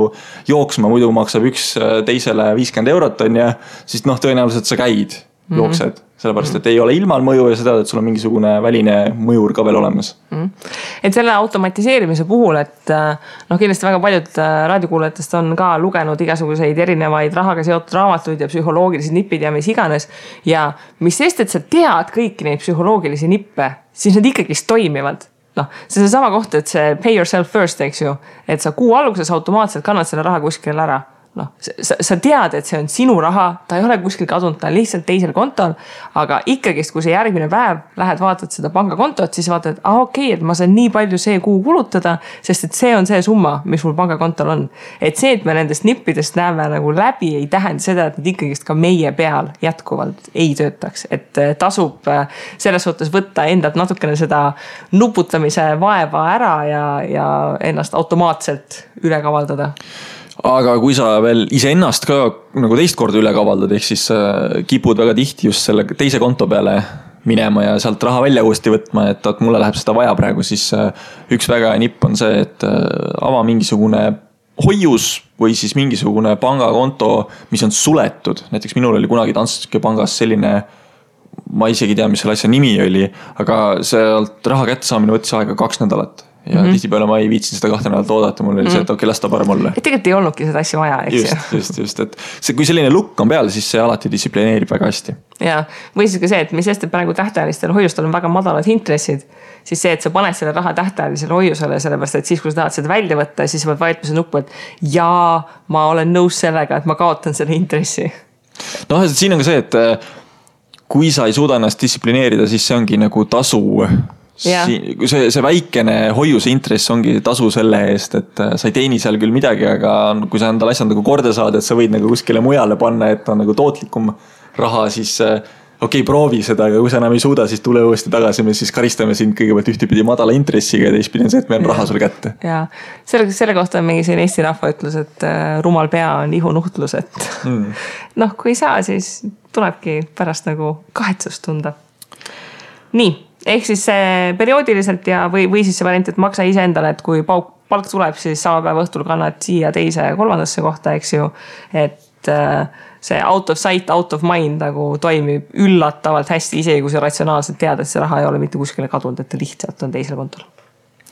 jooksma, muidu maksab üks äh, teisele viiskümmend eurot, on ju. siis noh, tõenäoliselt sa käid mm, -hmm. jooksed. Sellepärast, et ei ole ilmal mõju ja sa tead, et sul on mingisugune väline mõjur ka veel olemas. Mm.. et selle automatiseerimise puhul, et äh, noh, kindlasti väga paljud äh, raadiokuulajatest on ka lugenud igasuguseid erinevaid rahaga seotud raamatuid ja psühholoogilised nipid ja mis iganes. ja mis sest, et sa tead kõiki neid psühholoogilisi nippe, siis nad ikkagist toimivad. Noh, see on seesama koht, et see pay yourself first, eks ju, et sa kuu alguses automaatselt kannad selle raha kuskile ära noh, sa, sa tead, et see on sinu raha, ta ei ole kuskil kadunud, ta on lihtsalt teisel kontol. aga ikkagist, kui sa järgmine päev lähed, vaatad seda pangakontot, siis vaatad, aa okei okay,, et ma saan nii palju see kuu kulutada, sest et see on see summa, mis mul pangakontol on. et see, et me nendest nippidest näeme nagu läbi, ei tähenda seda, et need ikkagist ka meie peal jätkuvalt ei töötaks, et äh, tasub äh, selles suhtes võtta endalt natukene seda nuputamise vaeva ära ja, ja ennast automaatselt üle kavaldada aga kui sa veel iseennast ka nagu teist korda üle kavaldad, ehk siis äh, kipud väga tihti just selle teise konto peale minema ja sealt raha välja uuesti võtma, et vot mulle läheb seda vaja praegu, siis äh, üks väga hea nipp on see, et äh, ava mingisugune hoius või siis mingisugune pangakonto, mis on suletud, näiteks minul oli kunagi Danske pangas selline ma isegi ei tea, mis selle asja nimi oli, aga sealt raha kättesaamine võttis aega kaks nädalat ja mm -hmm. tihtipeale ma ei viitsinud seda kahte nädalat oodata, mul oli mm -hmm. see, et okei okay,, las ta parem olla. et tegelikult ei olnudki seda asja vaja, eks ju. just, just, just, et see, kui selline lukk on peal, siis see alati distsiplineerib väga hästi. ja, või siis ka see, et mis sest, et praegu tähtajalistel hoiustel on väga madalad intressid. siis see, et sa paned selle raha tähtajalisele hoiusele, sellepärast et siis, kui sa tahad seda välja võtta, siis sa pead vajutama seda nuppu, et jaa, ma olen nõus sellega, et ma kaotan selle intressi. noh, siin on ka see, et äh, kui sa ei suuda ennast distsiplineerida, siis see ongi nagu tasu see, see väikene hoiuse intress ongi tasu selle eest, et äh, sa ei teeni seal küll midagi, aga kui sa endale asjad nagu korda saad, et sa võid nagu kuskile mujale panna, et on nagu tootlikum raha, siis äh, okei okay,, proovi seda, aga kui sa enam ei suuda, siis tule uuesti tagasi, me siis karistame sind kõigepealt ühtepidi madala intressiga ja teistpidi on see, et meil on raha sulle kätte. ja selle, selle kohta on mingi selline eesti rahvaütlus, et äh, rumal pea on ihunuhtlus, et mm. noh, kui ei saa, siis tulebki pärast nagu kahetsust tunda. nii ehk siis see perioodiliselt ja, või, või siis see variant, et maksa iseendale, et kui pauk, palk tuleb, siis sama päeva õhtul kannad siia teise ja kolmandasse kohta, eks ju. et äh, see out of sight, out of mind nagu toimib üllatavalt hästi, isegi kui sa ratsionaalselt tead, et see raha ei ole mitte kuskile kadunud, et ta lihtsalt on teisel kontol.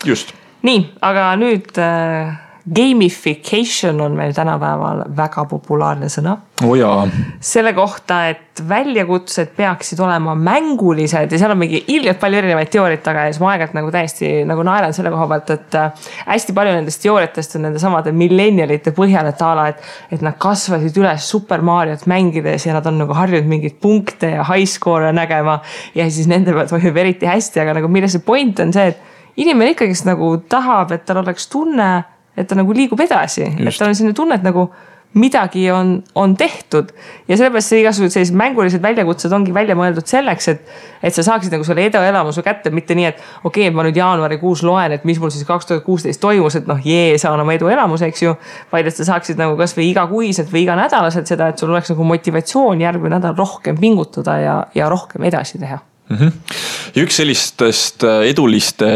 just. nii, aga nüüd äh, Gamification on meil tänapäeval väga populaarne sõna oh. selle kohta, et väljakutsed peaksid olema mängulised ja seal on mingi ilgelt palju erinevaid teooriaid taga ja siis ma aeg-ajalt nagu täiesti nagu naeran selle koha pealt, et äh, hästi palju nendest teooriatest on nende samade millenialite põhjal, et a la, et, et nad kasvasid üles Super Mariot mängides ja nad on nagu harjunud mingeid punkte ja high score'e nägema. ja siis nende pealt toimib eriti hästi, aga nagu milles see point on see, et inimene ikkagist nagu tahab, et tal oleks tunne et ta nagu liigub edasi, et tal on selline tunne, et nagu midagi on, on tehtud. ja sellepärast see igasugused sellised mängulised väljakutsed ongi välja mõeldud selleks, et, et sa saaksid nagu selle eduelamuse kätte, mitte nii, et okei okay,, et ma nüüd jaanuarikuus loen, et mis mul siis kaks tuhat kuusteist toimus, et noh, jee, saan oma eduelamuse, eks ju. vaid et sa saaksid nagu kasvõi igakuiselt või iganädalaselt seda, et sul oleks nagu motivatsioon järgmine nädal rohkem pingutada ja, ja rohkem edasi teha mm. -hmm. ja üks sellistest äh, eduliste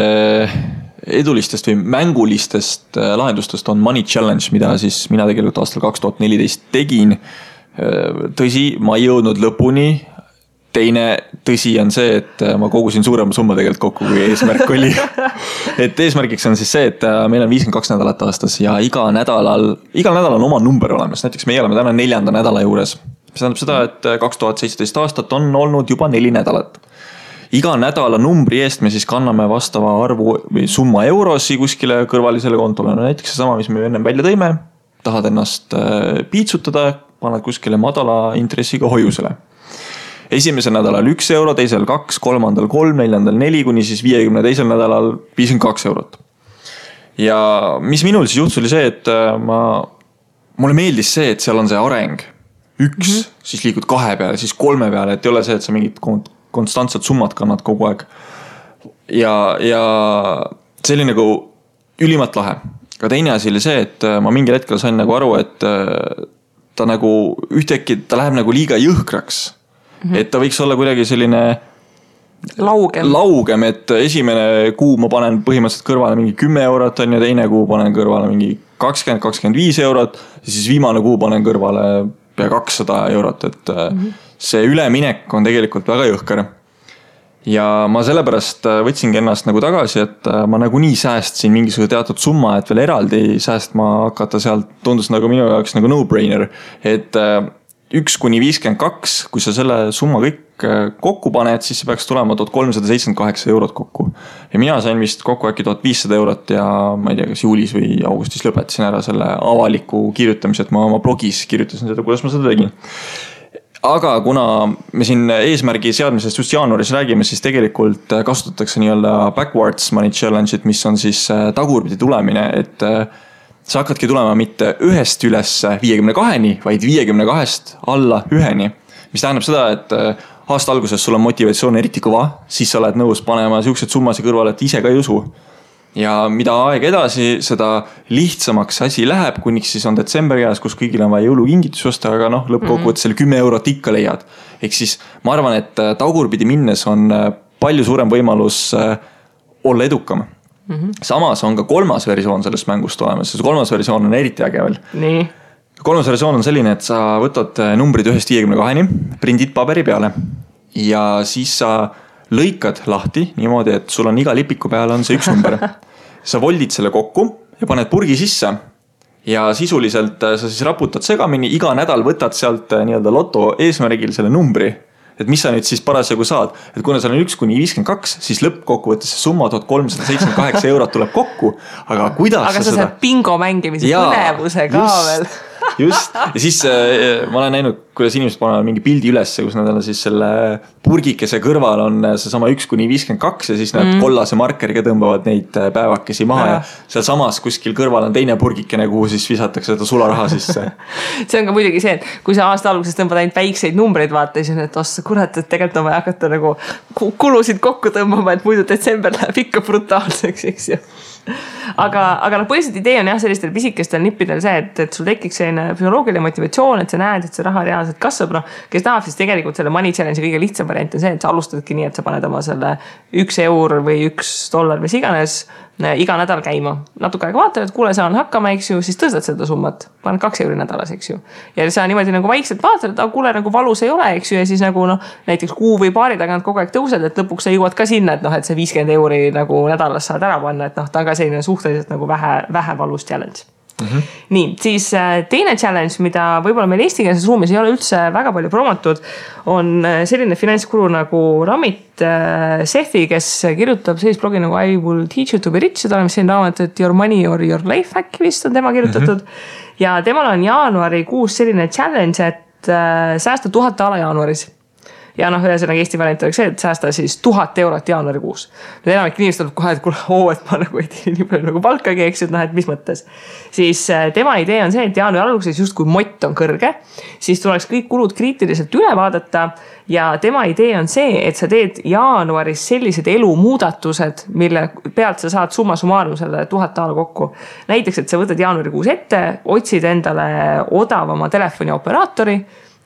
edulistest või mängulistest äh, lahendustest on Money Challenge, mida siis mina tegelikult aastal kaks tuhat neliteist tegin. Äh, tõsi, ma ei jõudnud lõpuni. teine tõsi on see, et äh, ma kogusin suurema summa tegelikult kokku, kui eesmärk oli. et eesmärgiks on siis see, et meil on viiskümmend kaks nädalat aastas ja iga nädalal, igal nädalal on oma number olemas, näiteks meie oleme täna neljanda nädala juures. mis tähendab seda, et kaks tuhat seitseteist aastat on olnud juba neli nädalat iga nädala numbri eest me siis kanname vastava arvu või summa eurosi kuskile kõrvalisele kontole, no näiteks seesama, mis me ennem välja tõime. tahad ennast äh, piitsutada, paned kuskile madala intressiga hoiusele. esimesel nädalal üks euro, teisel kaks, kolmandal kolm, neljandal neli, kuni siis viiekümne teisel nädalal viiskümmend kaks eurot. ja mis minul siis juhtus, oli see, et äh, ma, mulle meeldis see, et seal on see areng üks mm, -hmm. siis liigud kahe peale, siis kolme peale, et ei ole see, et sa mingit konstantset summat kannad kogu aeg. ja, ja see oli nagu ülimalt lahe. aga teine asi oli see, et äh, ma mingil hetkel sain nagu aru, et äh, ta nagu ühtäkki, ta läheb nagu liiga jõhkraks mm. -hmm. et ta võiks olla kuidagi selline laugem. laugem, et esimene kuu ma panen põhimõtteliselt kõrvale mingi kümme eurot on ju, teine kuu panen kõrvale mingi kakskümmend, kakskümmend viis eurot. ja siis viimane kuu panen kõrvale pea kakssada eurot, et mm -hmm. See üleminek on tegelikult väga jõhker. ja ma sellepärast äh, võtsingi ennast nagu tagasi, et äh, ma nagunii säästsin mingisuguse teatud summa, et veel eraldi säästma hakata sealt tundus nagu minu jaoks nagu no-brainer, et üks kuni viiskümmend kaks, kui sa selle summa kõik kokku paned, siis see peaks tulema tuhat kolmsada seitsekümmend kaheksa eurot kokku. ja mina sain vist kokku äkki tuhat viissada eurot ja ma ei tea, kas juulis või augustis lõpetasin ära selle avaliku kirjutamise, et ma oma blogis kirjutasin seda, kuidas ma seda tegin aga kuna me siin eesmärgi seadmisest just jaanuaris räägime, siis tegelikult kasutatakse nii-öelda backwards money challenge'it, mis on siis äh, tagurpidi tulemine, et äh, sa hakkadki tulema mitte ühest üles viiekümne kaheni, vaid viiekümne kahest alla üheni. mis tähendab seda, et äh, aasta alguses sul on motivatsioon eriti kõva, siis sa oled nõus panema siukseid summasid kõrvale, et ise ka ei usu. Ja mida aeg edasi, seda lihtsamaks asi läheb, kuniks siis on detsember käes, kus kõigil on vaja jõulukingitusi osta, aga noh, lõppkokkuvõttes selle kümme eurot ikka leiad. ehk siis ma arvan, et äh, tagurpidi minnes on äh, palju suurem võimalus äh, olla edukam Mm -hmm. samas on ka kolmas versioon sellest mängust olemas, see kolmas versioon on eriti äge veel. nii kolmas versioon on selline, et sa võtad numbrid ühest viiekümne kaheni, prindid paberi peale ja siis sa lõikad lahti niimoodi, et sul on iga lipiku peal on see üks number. sa voldid selle kokku ja paned purgi sisse ja sisuliselt äh, sa siis raputad segamini, iga nädal võtad sealt äh, nii-öelda loto eesmärgil selle numbri et mis sa nüüd siis parasjagu saad, et kuna seal on üks kuni viiskümmend kaks, siis lõppkokkuvõttes see summa tuhat kolmsada seitsekümmend kaheksa eurot tuleb kokku. aga kuidas aga sa, sa seda... bingo mängimise põnevuse ka veel just, ja siis äh, ma olen näinud, kuidas inimesed panevad mingi pildi ülesse, kus nad on siis selle purgikese kõrval on äh, seesama üks kuni viiskümmend kaks ja siis nad mm. kollase markeriga tõmbavad neid äh, päevakesi maha ja, ja sealsamas kuskil kõrval on teine purgikene, kuhu siis visatakse seda sularaha sisse. See on ka muidugi see, et kui sa aasta alguses tõmbad ainult väikseid numbreid vaata, siis on, et ossa kurat, et tegelikult on vaja hakata nagu kulusid kokku tõmbama, et muidu detsember läheb ikka brutaalseks, eks ju aga, aga noh, põhiliselt idee on jah, sellistel pisikestel nippidel see, et, et sul tekiks selline psühholoogiline motivatsioon, et sa näed, et see raha reaalselt kasvab, noh. kes tahab, siis tegelikult selle money challenge'i kõige lihtsam variant on see, et sa alustadki nii, et sa paned oma selle üks eur või üks dollar, mis iganes iga nädal käima. natuke aega vaatad, et kuule, saan hakkama, eks ju, siis tõstad seda summat, paned kaks euri nädalas, eks ju. ja sa niimoodi nagu vaikselt vaatad, et aga kuule, nagu valus ei ole, eks ju, ja siis nagu noh, näiteks kuu või paari tagant kogu aeg tõused, et lõpuks sa jõuad ka sinna, et noh, et see viiskümmend euri nagu nädalas saad ära panna, et noh, ta on ka selline suhteliselt nagu vähe, vähe valus challenge Mm -hmm. nii, siis äh, teine challenge, mida võib-olla meil eestikeelses ruumis ei ole üldse väga palju promotud, on äh, selline finantskuru nagu Ramit äh, Sethi, kes kirjutab sellist blogi nagu I will teach you to be rich, seda oleme siin raamatut Your money or your life äkki vist on tema kirjutatud mm. -hmm. ja temal on jaanuarikuus selline challenge, et säästa tuhat daala jaanuaris ja noh, ühesõnaga Eesti variant oleks see, et säästa siis tuhat eurot jaanuarikuus. nüüd enamik inimesed tuleb kohe, et kuule, oo, et ma nagu ei teeni nii palju nagu palkagi, eks ju, et noh, et mis mõttes. siis äh, tema idee on see, et jaanuari alguses justkui mott on kõrge, siis tuleks kõik kulud kriitiliselt üle vaadata ja tema idee on see, et sa teed jaanuaris sellised elumuudatused, mille pealt sa saad summa summarum selle tuhat daala kokku. näiteks, et sa võtad jaanuarikuus ette, otsid endale odavama telefonioperaatori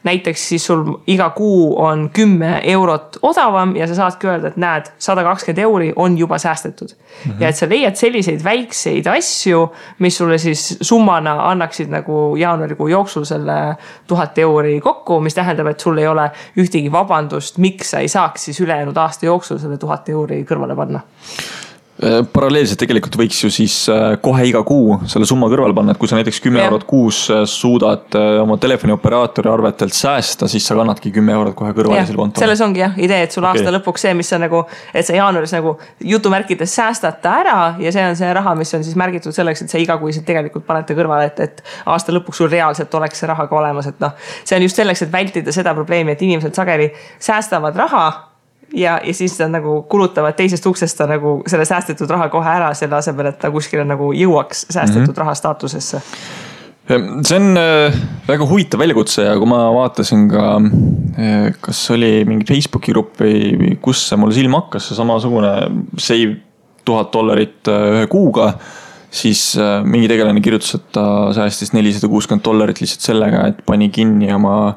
näiteks siis sul iga kuu on kümme eurot odavam ja sa saadki öelda, et näed, sada kakskümmend euri on juba säästetud mm. -hmm. ja et sa leiad selliseid väikseid asju, mis sulle siis summana annaksid nagu jaanuarikuu jooksul selle tuhat euri kokku, mis tähendab, et sul ei ole ühtegi vabandust, miks sa ei saaks siis ülejäänud aasta jooksul selle tuhat euri kõrvale panna paralleelselt tegelikult võiks ju siis äh, kohe iga kuu selle summa kõrvale panna, et kui sa näiteks kümme eurot kuus äh, suudad oma telefonioperaatori arvetelt säästa, siis sa kannadki kümme eurot kohe kõrvale selle kontole. selles ongi jah idee, et sul okay. aasta lõpuks see, mis on nagu, et sa jaanuaris nagu jutumärkides säästad ta ära ja see on see raha, mis on siis märgitud selleks, et sa igakuiselt tegelikult panete kõrvale, et, et aasta lõpuks sul reaalselt oleks see raha ka olemas, et noh. see on just selleks, et vältida seda probleemi, et inimesed sageli säästavad raha ja, ja siis nad nagu kulutavad teisest uksest ta nagu selle säästetud raha kohe ära, selle asemel, et ta kuskile nagu jõuaks säästetud mm -hmm. raha staatusesse see on äh, väga huvitav väljakutse ja kui ma vaatasin ka, äh, kas oli mingi Facebooki grupp või, kus see mulle silma hakkas, see samasugune save tuhat dollarit äh, ühe kuuga. siis mingi tegelane kirjutas, et ta säästis nelisada kuuskümmend dollarit lihtsalt sellega, et pani kinni oma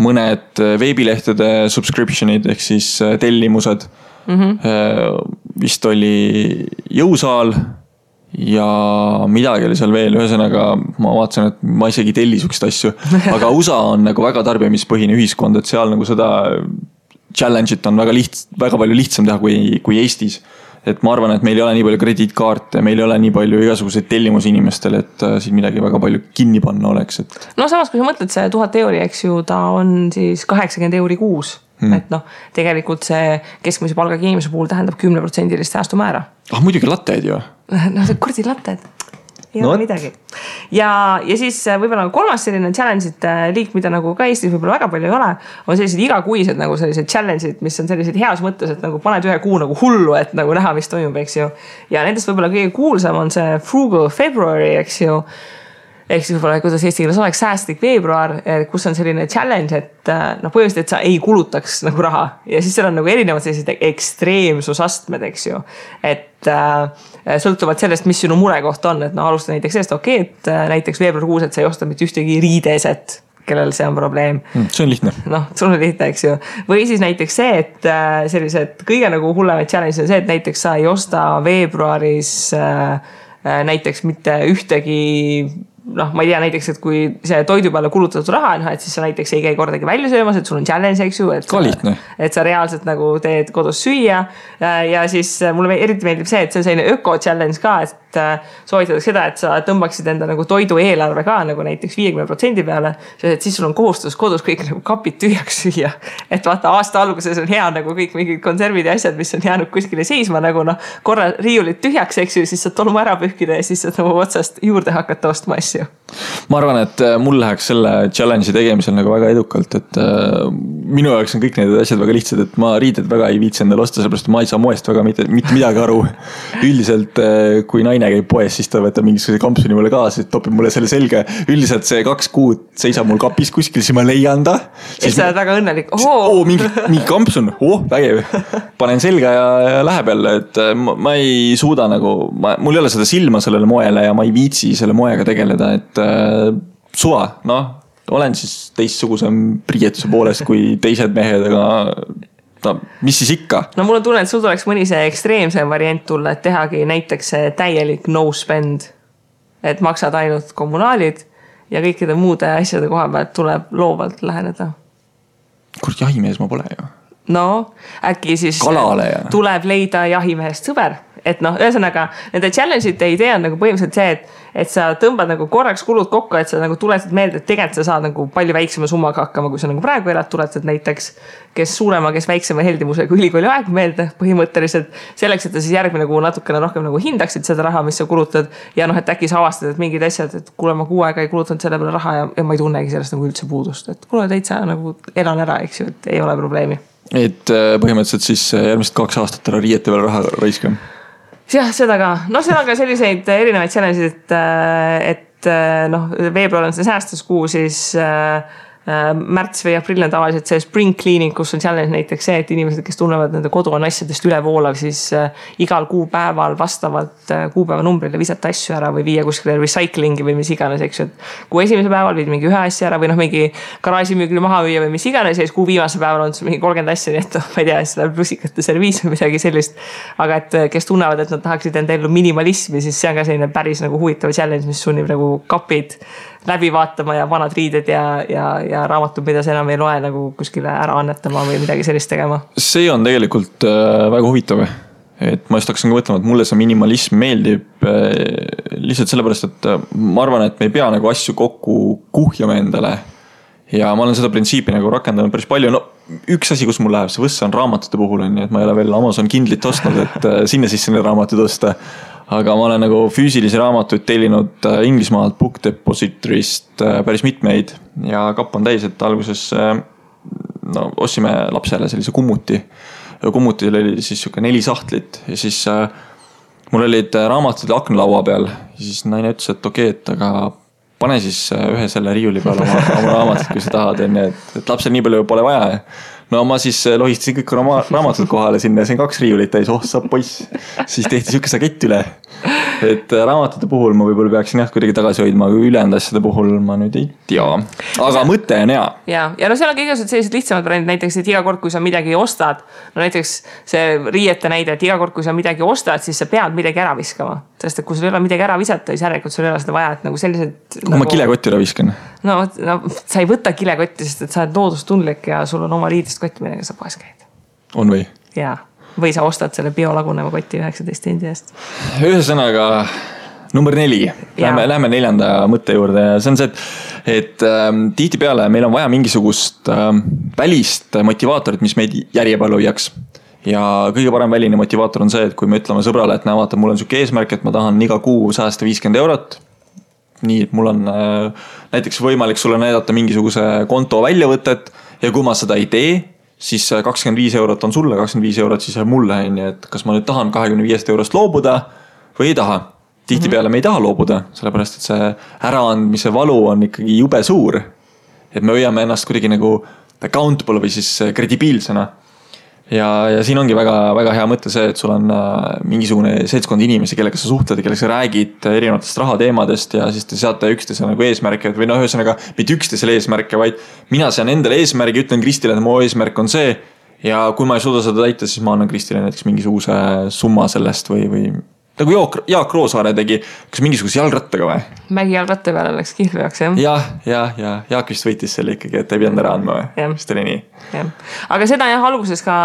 mõned äh, veebilehtede subscription'id ehk siis äh, tellimused mm. -hmm. vist oli jõusaal ja midagi oli seal veel, ühesõnaga ma vaatasin, et ma isegi ei telli siukseid asju. aga USA on nagu väga tarbimispõhine ühiskond, et seal nagu seda challenge'it on väga liht-, väga palju lihtsam teha kui, kui Eestis et ma arvan, et meil ei ole nii palju krediitkaarte, meil ei ole nii palju igasuguseid tellimusi inimestel, et äh, siin midagi väga palju kinni panna oleks, et. no samas, kui sa mõtled, see tuhat euri, eks ju, ta on siis kaheksakümmend euri kuus hmm.. et noh, tegelikult see keskmise palgaga inimese puhul tähendab kümneprotsendilist säästumäära. ah muidugi latteid ju. no kuradi latted ei no, ole midagi. ja, ja siis äh, võib-olla kolmas selline challenge'ite äh, liik, mida nagu ka Eestis võib-olla väga palju ei ole, on sellised igakuised nagu sellised challenge'id, mis on sellised heas mõttes, et nagu paned ühe kuu nagu hullu, et nagu näha, mis toimub, eks ju. ja nendest võib-olla kõige kuulsam on see Frugal February, eks ju ehk siis võib-olla, kuidas eesti keeles oleks, säästlik veebruar, eh, kus on selline challenge, et eh, noh, põhimõtteliselt, et sa ei kulutaks nagu raha ja siis seal on nagu erinevad sellised ekstreemsusastmed, eks ju. et äh, sõltuvalt sellest, mis sinu murekoht on, et noh, alusta näiteks sellest, okei okay,, et näiteks veebruarikuus, et sa ei osta mitte ühtegi riideeset kellel see on probleem mm,. see on lihtne. noh, sul on lihtne, eks ju. või siis näiteks see, et sellised kõige nagu hullemaid challenge'id on see, et näiteks sa ei osta veebruaris näiteks mitte ühtegi noh, ma ei tea näiteks, et kui see toidu peale kulutatud raha on, et siis sa näiteks ei käi kordagi välja söömas, et sul on challenge, eks ju. ka lihtne. et sa reaalselt nagu teed kodus süüa. ja siis mulle eriti meeldib see, et see on selline öko challenge ka, et Äh, soovitatakse seda, et sa tõmbaksid enda nagu toidueelarve ka nagu näiteks viiekümne protsendi peale. et siis sul on kohustus kodus kõik nagu kapid tühjaks süüa. et vaata aasta alguses on hea nagu kõik mingid konservid ja asjad, mis on jäänud kuskile seisma nagu noh, korra riiulid tühjaks, eks ju, siis saad tolmu ära pühkida ja siis saad nagu otsast juurde hakata ostma asju. ma arvan, et äh, mul läheks selle challenge'i tegemisel nagu väga edukalt, et äh, minu jaoks on kõik need asjad väga lihtsad, et ma riided väga ei viitsi endale osta, sellepärast et ma ei saa moest väga mitte, mitte midagi aru. üldiselt, kui naine käib poes, siis ta võtab mingisuguse kampsuni mulle kaasa, topib mulle selle selga. üldiselt see kaks kuud seisab mul kapis kuskil, siis ma leian ta. siis sa oled väga õnnelik, oo. oo, mingi, mingi kampsun, oh vägev. panen selga ja, ja läheb jälle, et äh, ma, ma ei suuda nagu, ma, mul ei ole seda silma sellele moele ja ma ei viitsi selle moega tegeleda, et äh, suva, noh olen siis teistsugusem riietuse poolest kui teised mehed, aga no mis siis ikka. no mul on tunne, et sul tuleks mõni see ekstreemsem variant tulla, et tehagi näiteks täielik no spend. et maksad ainult kommunaalid ja kõikide muude asjade koha pealt tuleb loovalt läheneda. kurat, jahimees ma pole ju. no äkki siis tuleb leida jahimehest sõber et noh, ühesõnaga nende challenge ite idee on nagu põhimõtteliselt see, et, et sa tõmbad nagu korraks kulud kokku, et sa nagu tuletad meelde, et tegelikult sa saad nagu palju väiksema summaga hakkama, kui sa nagu praegu elad, tuletad näiteks. kes suurema, kes väiksema heldimusega ülikooli aegu meelde põhimõtteliselt. selleks, et sa siis järgmine kuu natukene rohkem nagu hindaksid seda raha, mis sa kulutad. ja noh, et äkki sa avastad, et mingid asjad, et kuule, ma kuu aega ei kulutanud selle peale raha ja, ja ma ei tunnegi sellest nagu üldse puudust, et kuule täitsa nagu elan ära, eks ju, et ei ole probleemi et äh, põhimõtteliselt siis äh, järgmised kaks aastat ära riiete peale raha raiska. Jah, seda ka, noh, seal on ka selliseid erinevaid challenge'id, et, et noh, veebruar on see säästuskuu, siis äh, Äh, märts või aprill on tavaliselt see spring cleaning, kus on challenge näiteks see, et inimesed, kes tunnevad, nende kodu on asjadest ülevoolav, siis äh, igal kuupäeval vastavalt äh, kuupäeva numbrile visata asju ära või viia kuskile recycling'i või mis iganes, eks ju. et kuu esimesel päeval viid mingi ühe asja ära või noh, mingi garaažimüügile maha müüa või mis iganes ja siis kuu viimasel päeval on sul mingi kolmkümmend asja, nii et noh, ma ei tea, siis läheb russikate serviis või midagi sellist. aga et kes tunnevad, et nad tahaksid enda ellu minimalismi, siis see on ka selline päris nagu huvitav challenge, mis sunnib nagu kapid läbi vaatama ja vanad riided ja, ja, ja raamatud, mida sa enam ei loe nagu kuskile ära annetama või midagi sellist tegema. see on tegelikult äh, väga huvitav et ma just hakkasin ka mõtlema, et mulle see minimalism meeldib äh, lihtsalt sellepärast, et äh, ma arvan, et me ei pea nagu asju kokku kuhjama endale. ja ma olen seda printsiipi nagu rakendanud päris palju, no üks asi, kus mul läheb see võssa on raamatute puhul on ju, et ma ei ole veel Amazon Kindlit ostnud, et sinna sisse neid raamatuid osta aga ma olen nagu füüsilisi raamatuid tellinud äh, Inglismaalt Book Depository'st äh, päris mitmeid. Ja kapp on täis, et alguses äh, no ostsime lapsele sellise kummuti. kummutil oli siis sihuke neli sahtlit ja siis mul olid raamatud aknalaua peal. Ja siis naine ütles, et okei okay,, et aga pane siis ühe selle riiuli peale oma, oma raamatud, kui sa tahad, onju, et, et lapsel nii palju pole vaja no ma siis äh, lohistasin kõik raama, raamatud kohale sinna, sain kaks riiulit täis, oh sa poiss. siis tehti sihuke sakett üle. et äh, raamatute puhul ma võib-olla peaksin jah kuidagi tagasi hoidma, aga ülejäänud asjade puhul ma nüüd ei tea. aga mõte on hea. ja, ja no seal on ka igasugused sellised lihtsamad variandid, näiteks, et iga kord, kui sa midagi ostad. no näiteks see riiete näide, et iga kord, kui sa midagi ostad, siis sa pead midagi ära viskama. sest et kui sul ei ole midagi ära visata, siis järelikult sul ei ole seda vaja, et nagu sellised. kui nagu... ma kilekotti ära viskan. no, no sa ei võta kilekotti, sest et sa oled loodustundlik ja sul on oma riidest kott, millega sa poes käid. on või? jaa, või sa ostad selle biolaguneva koti üheksateist sendi eest. ühesõnaga number neli, lähme, lähme neljanda mõtte juurde ja see on see, et, et ähm, tihtipeale meil on vaja mingisugust ähm, välist motivaatorit, mis meid järjepanu hoiaks ja kõige parem väline motivaator on see, et kui me ütleme sõbrale, et näe, vaata, mul on sihuke eesmärk, et ma tahan iga kuu säästa viiskümmend eurot. nii, et mul on äh, näiteks võimalik sulle näidata mingisuguse konto väljavõtet ja kui ma seda ei tee, siis kakskümmend viis eurot on sulle, kakskümmend viis eurot siis jääb mulle, on ju, et kas ma nüüd tahan kahekümne viiest eurost loobuda või ei taha. tihtipeale me ei taha loobuda, sellepärast et see äraandmise valu on ikkagi jube suur. et me hoiame ennast kuidagi nagu accountable või siis kredibiilsena ja, ja siin ongi väga-väga hea mõte see, et sul on äh, mingisugune seltskond inimesi, kellega sa suhtled ja kellega sa räägid erinevatest rahateemadest ja siis te seate üksteisele nagu eesmärke või noh, ühesõnaga mitte üksteisele eesmärke, vaid mina sean endale eesmärgi, ütlen Kristile, et mu eesmärk on see. ja kui ma ei suuda seda täita, siis ma annan Kristile näiteks mingisuguse summa sellest või, või nagu Jaak, Jaak Roosaare tegi, kas mingisuguse jalgrattaga või? mägijalgratta peale läks kihlveoks jah. jah, ja, ja Jaak vist võitis selle ikkagi, et ei pidanud ära andma või? vist oli nii. jah, aga seda jah, alguses ka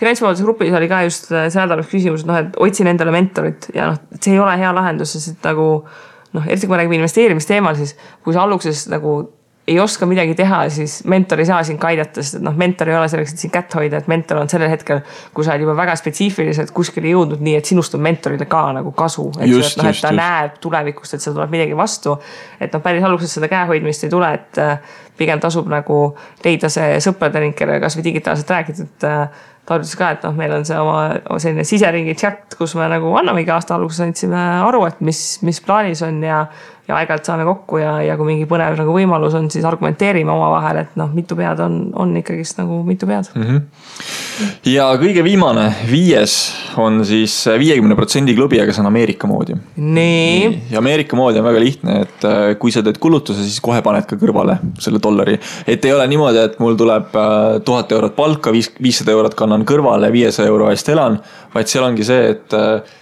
finantsvabaduse grupis oli ka just see nädalaks küsimus, et noh, et otsin endale mentorit ja noh, see ei ole hea lahendus, sest et nagu noh, eriti kui me räägime investeerimisteemal, siis kui sa alguses nagu ei oska midagi teha, siis mentor ei saa sind ka aidata, sest et noh, mentor ei ole selleks, et sind kätt hoida, et mentor on sellel hetkel, kui sa oled juba väga spetsiifiliselt kuskile jõudnud, nii et sinust on mentorile ka nagu kasu. et noh, et ta just. näeb tulevikust, et seal tuleb midagi vastu. et noh, päris alguses seda käehoidmist ei tule, et äh, pigem tasub nagu leida see sõprade ring, kellega kasvõi digitaalselt rääkida, et äh, ta ütles ka, et noh, meil on see oma selline siseringi chat, kus me nagu annamegi aasta alguses andsime aru, et mis, mis plaanis on ja ja aeg-ajalt saame kokku ja, ja kui mingi põnev nagu võimalus on, siis argumenteerime omavahel, et noh, mitu pead on, on ikkagist nagu mitu pead mm. -hmm. ja kõige viimane, viies on siis viiekümne protsendi klubi, aga see on Ameerika moodi. nii. ja Ameerika moodi on väga lihtne, et äh, kui sa teed kulutuse, siis kohe paned ka kõrvale selle dollari. et ei ole niimoodi, et mul tuleb äh, tuhat eurot palka, viis, viissada eurot kannan kõrvale, viiesaja euro eest elan, vaid seal ongi see, et äh,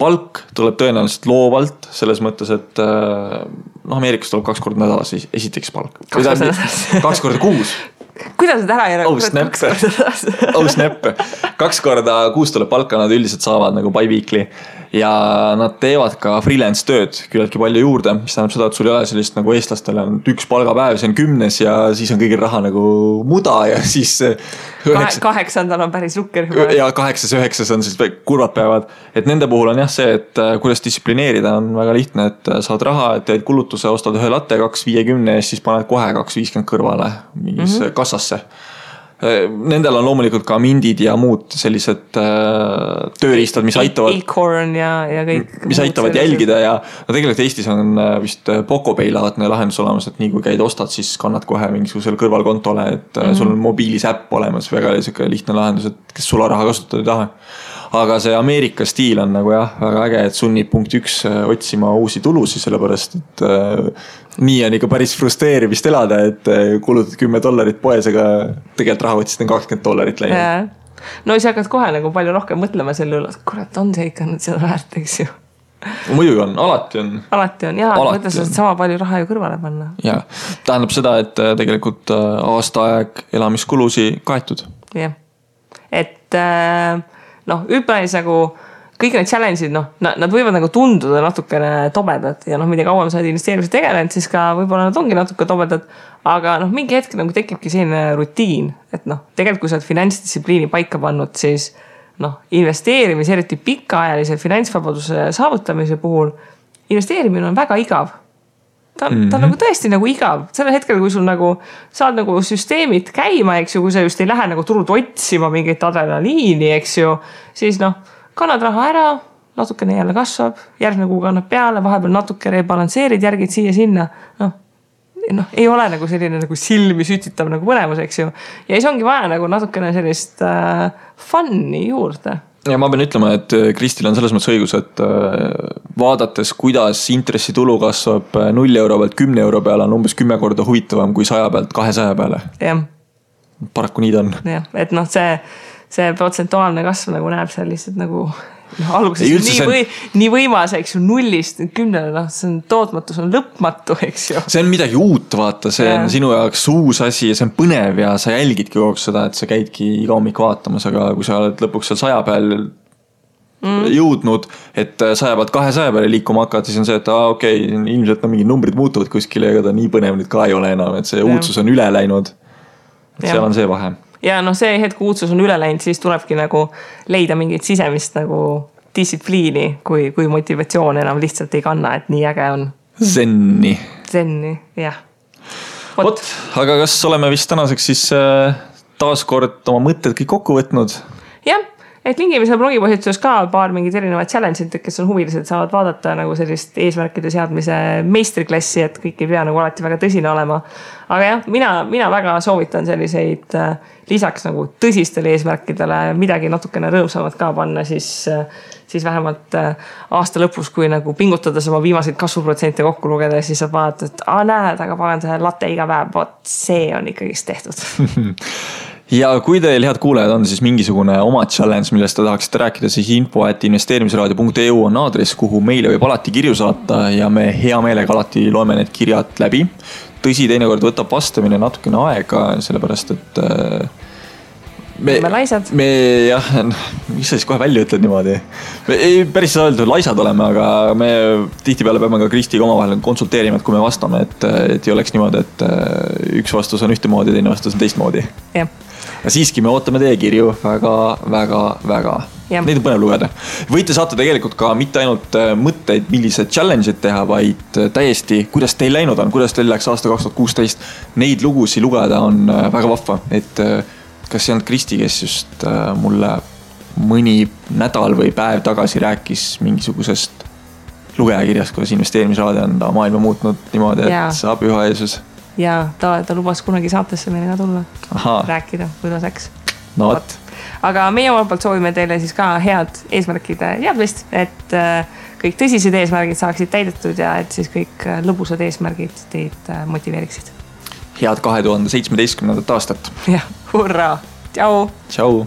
palk tuleb tõenäoliselt loovalt, selles mõttes, et äh, noh, Ameerikas tuleb kaks korda nädalas esiteks palk. kaks korda kuus. Kuidas need ära ei oh snap, oh snap, kaks korda kuus tuleb palka, nad üldiselt saavad nagu bi-weekly ja nad teevad ka freelance tööd küllaltki palju juurde, mis tähendab seda, et sul ei ole sellist nagu eestlastele on üks palgapäev, see on kümnes ja siis on kõigil raha nagu muda ja siis. Üheksa... kaheksandal on päris nukker ja kaheksas, üheksas on siis kurvad päevad, et nende puhul on jah see, et äh, kuidas distsiplineerida on väga lihtne, et äh, saad raha, teed kulutuse, ostad ühe latte kaks viiekümne eest, siis paned kohe kaks viiskümmend kõrvale mingisse mm -hmm. kassasse Nendel on loomulikult ka mindid ja muud sellised äh, tööriistad, mis aitavad. Acorn ja, ja kõik. mis aitavad sellised. jälgida ja no tegelikult Eestis on äh, vist äh, Pocopay laadne lahendus olemas, et nii kui käid, ostad, siis kannad kohe mingisugusele kõrvalkontole, et mm -hmm. sul on mobiilis äpp olemas, väga sihuke lihtne lahendus, et kes sularaha kasutada ei taha aga see Ameerika stiil on nagu jah, väga äge, et sunnib punkt üks otsima uusi tulusid, sellepärast et äh, nii on ikka päris frustreeriv vist elada, et eh, kulutad kümme dollarit poes, aga tegelikult rahakottist on kakskümmend dollarit läinud. no siis hakkad kohe nagu palju rohkem mõtlema selle üle, et kurat, on see ikka nüüd seda väärt, eks ju muidugi on, alati on. alati on ja, mõtle sa saad sama palju raha ju kõrvale panna. ja, tähendab seda, et eh, tegelikult eh, aasta aeg elamiskulusi kaetud. jah, et noh, üpris nagu kõik need challenge'id, noh, nad võivad nagu tunduda natukene tobedad ja noh, mida kauem sa oled investeerimisega tegelenud, siis ka võib-olla nad ongi natuke tobedad. aga noh, mingi hetk nagu tekibki selline rutiin, et noh, tegelikult kui sa oled finantsdistsipliini paika pannud, siis noh, investeerimise, eriti pikaajalise finantsvabaduse saavutamise puhul, investeerimine on väga igav ta on mm, -hmm. ta on mhm. nagu tõesti nagu igav, sellel hetkel, kui sul nagu saad nagu süsteemid käima, eks ju, kui sa just ei lähe nagu turult otsima mingit adrenaliini, eks ju, siis noh kannad raha ära, natukene jälle kasvab, järgmine kuu kannad peale, vahepeal natuke rebalansseerid, järgid siia-sinna, noh noh, ei ole nagu selline nagu silmi sütitav nagu põnevus, eks ju. ja siis ongi vaja nagu natukene sellist äh, fun'i juurde. Ja ma pean ütlema, et äh, Kristil on selles mõttes õigus, et äh, vaadates, kuidas intressitulu kasvab äh, null euro pealt kümne euro peale, on umbes kümme korda huvitavam kui saja pealt kahesaja peale. jah. paraku nii ta on. jah, et noh, see see protsentuaalne kasv nagu näeb seal lihtsalt nagu noh, alguses ei, nii või, nii võimas, eks ju, nullist kümnele, noh, see on tootmatus on lõpmatu, eks ju. see on midagi uut, vaata, see ja. on sinu jaoks uus asi ja see on põnev ja sa jälgidki kogu aeg seda, et sa käidki iga hommik vaatamas, aga kui sa oled lõpuks seal saja peal mm. jõudnud, et saja pealt kahesaja peale liikuma hakata, siis on see, et aa okei okay,, ilmselt no mingid numbrid muutuvad kuskil ja ega ta nii põnev nüüd ka ei ole enam, et see ja. uudsus on üle läinud. et seal on see vahe ja noh, see hetk, kui uudsus on üle läinud, siis tulebki nagu leida mingit sisemist nagu distsipliini, kui, kui motivatsioon enam lihtsalt ei kanna, et nii äge on. Zenni. Zenni, jah. vot, aga kas oleme vist tänaseks siis äh, taaskord oma mõtted kõik kokku võtnud? jah et lingime seal blogipostituses ka paar mingit erinevat challenge'it, et kes on huvilised, saavad vaadata nagu sellist eesmärkide seadmise meistriklassi, et kõik ei pea nagu alati väga tõsine olema. aga jah, mina, mina väga soovitan selliseid äh, lisaks nagu tõsistele eesmärkidele midagi natukene rõõmsamat ka panna, siis, äh, siis vähemalt äh, aasta lõpus, kui nagu pingutades oma viimaseid kasvuprotsente kokku lugeda, siis saad vaadata, et aa näed, aga pagan see latte iga päev, vot see on ikkagist tehtud ja kui teil, head kuulajad, on siis mingisugune oma challenge, millest te tahaksite rääkida, siis info at investeerimisraadio.eu on aadress, kuhu meile võib alati kirju saata ja me hea meelega alati loeme need kirjad läbi. tõsi, teinekord võtab vastamine natukene aega, sellepärast et äh, me oleme laisad. me jah, mis sa siis kohe välja ütled niimoodi. me ei, päris ei saa öelda, et laisad oleme, aga me tihtipeale peame ka Kristiga omavahel konsulteerima, et kui me vastame, et, et ei oleks niimoodi, et äh, üks vastus on ühtemoodi, teine vastus on teistmoodi. jah siiski me ootame teie kirju väga, väga, väga. Neid on põnev lugeda. võite saata tegelikult ka mitte ainult äh, mõtteid, milliseid challenge'id teha, vaid äh, täiesti, kuidas teil läinud on, kuidas teil läks aasta kaks tuhat kuusteist. Neid lugusid lugeda on äh, väga vahva, et kas see olnud Kristi, kes just mulle mõni nädal või päev tagasi rääkis mingisugusest lugejakirjast, kuidas investeerimisraadio on ta maailma muutnud niimoodi, et saab üha Jeesus ja ta, ta lubas kunagi saatesse meiega tulla, rääkida, kuidas läks. no vot. aga meie omalt poolt soovime teile siis ka head eesmärkide seadmist, et äh, kõik tõsised eesmärgid saaksid täidetud ja et siis kõik äh, lõbusad eesmärgid teid äh, motiveeriksid. head kahe tuhande seitsmeteistkümnendat aastat. jah, hurraa, tšau. tšau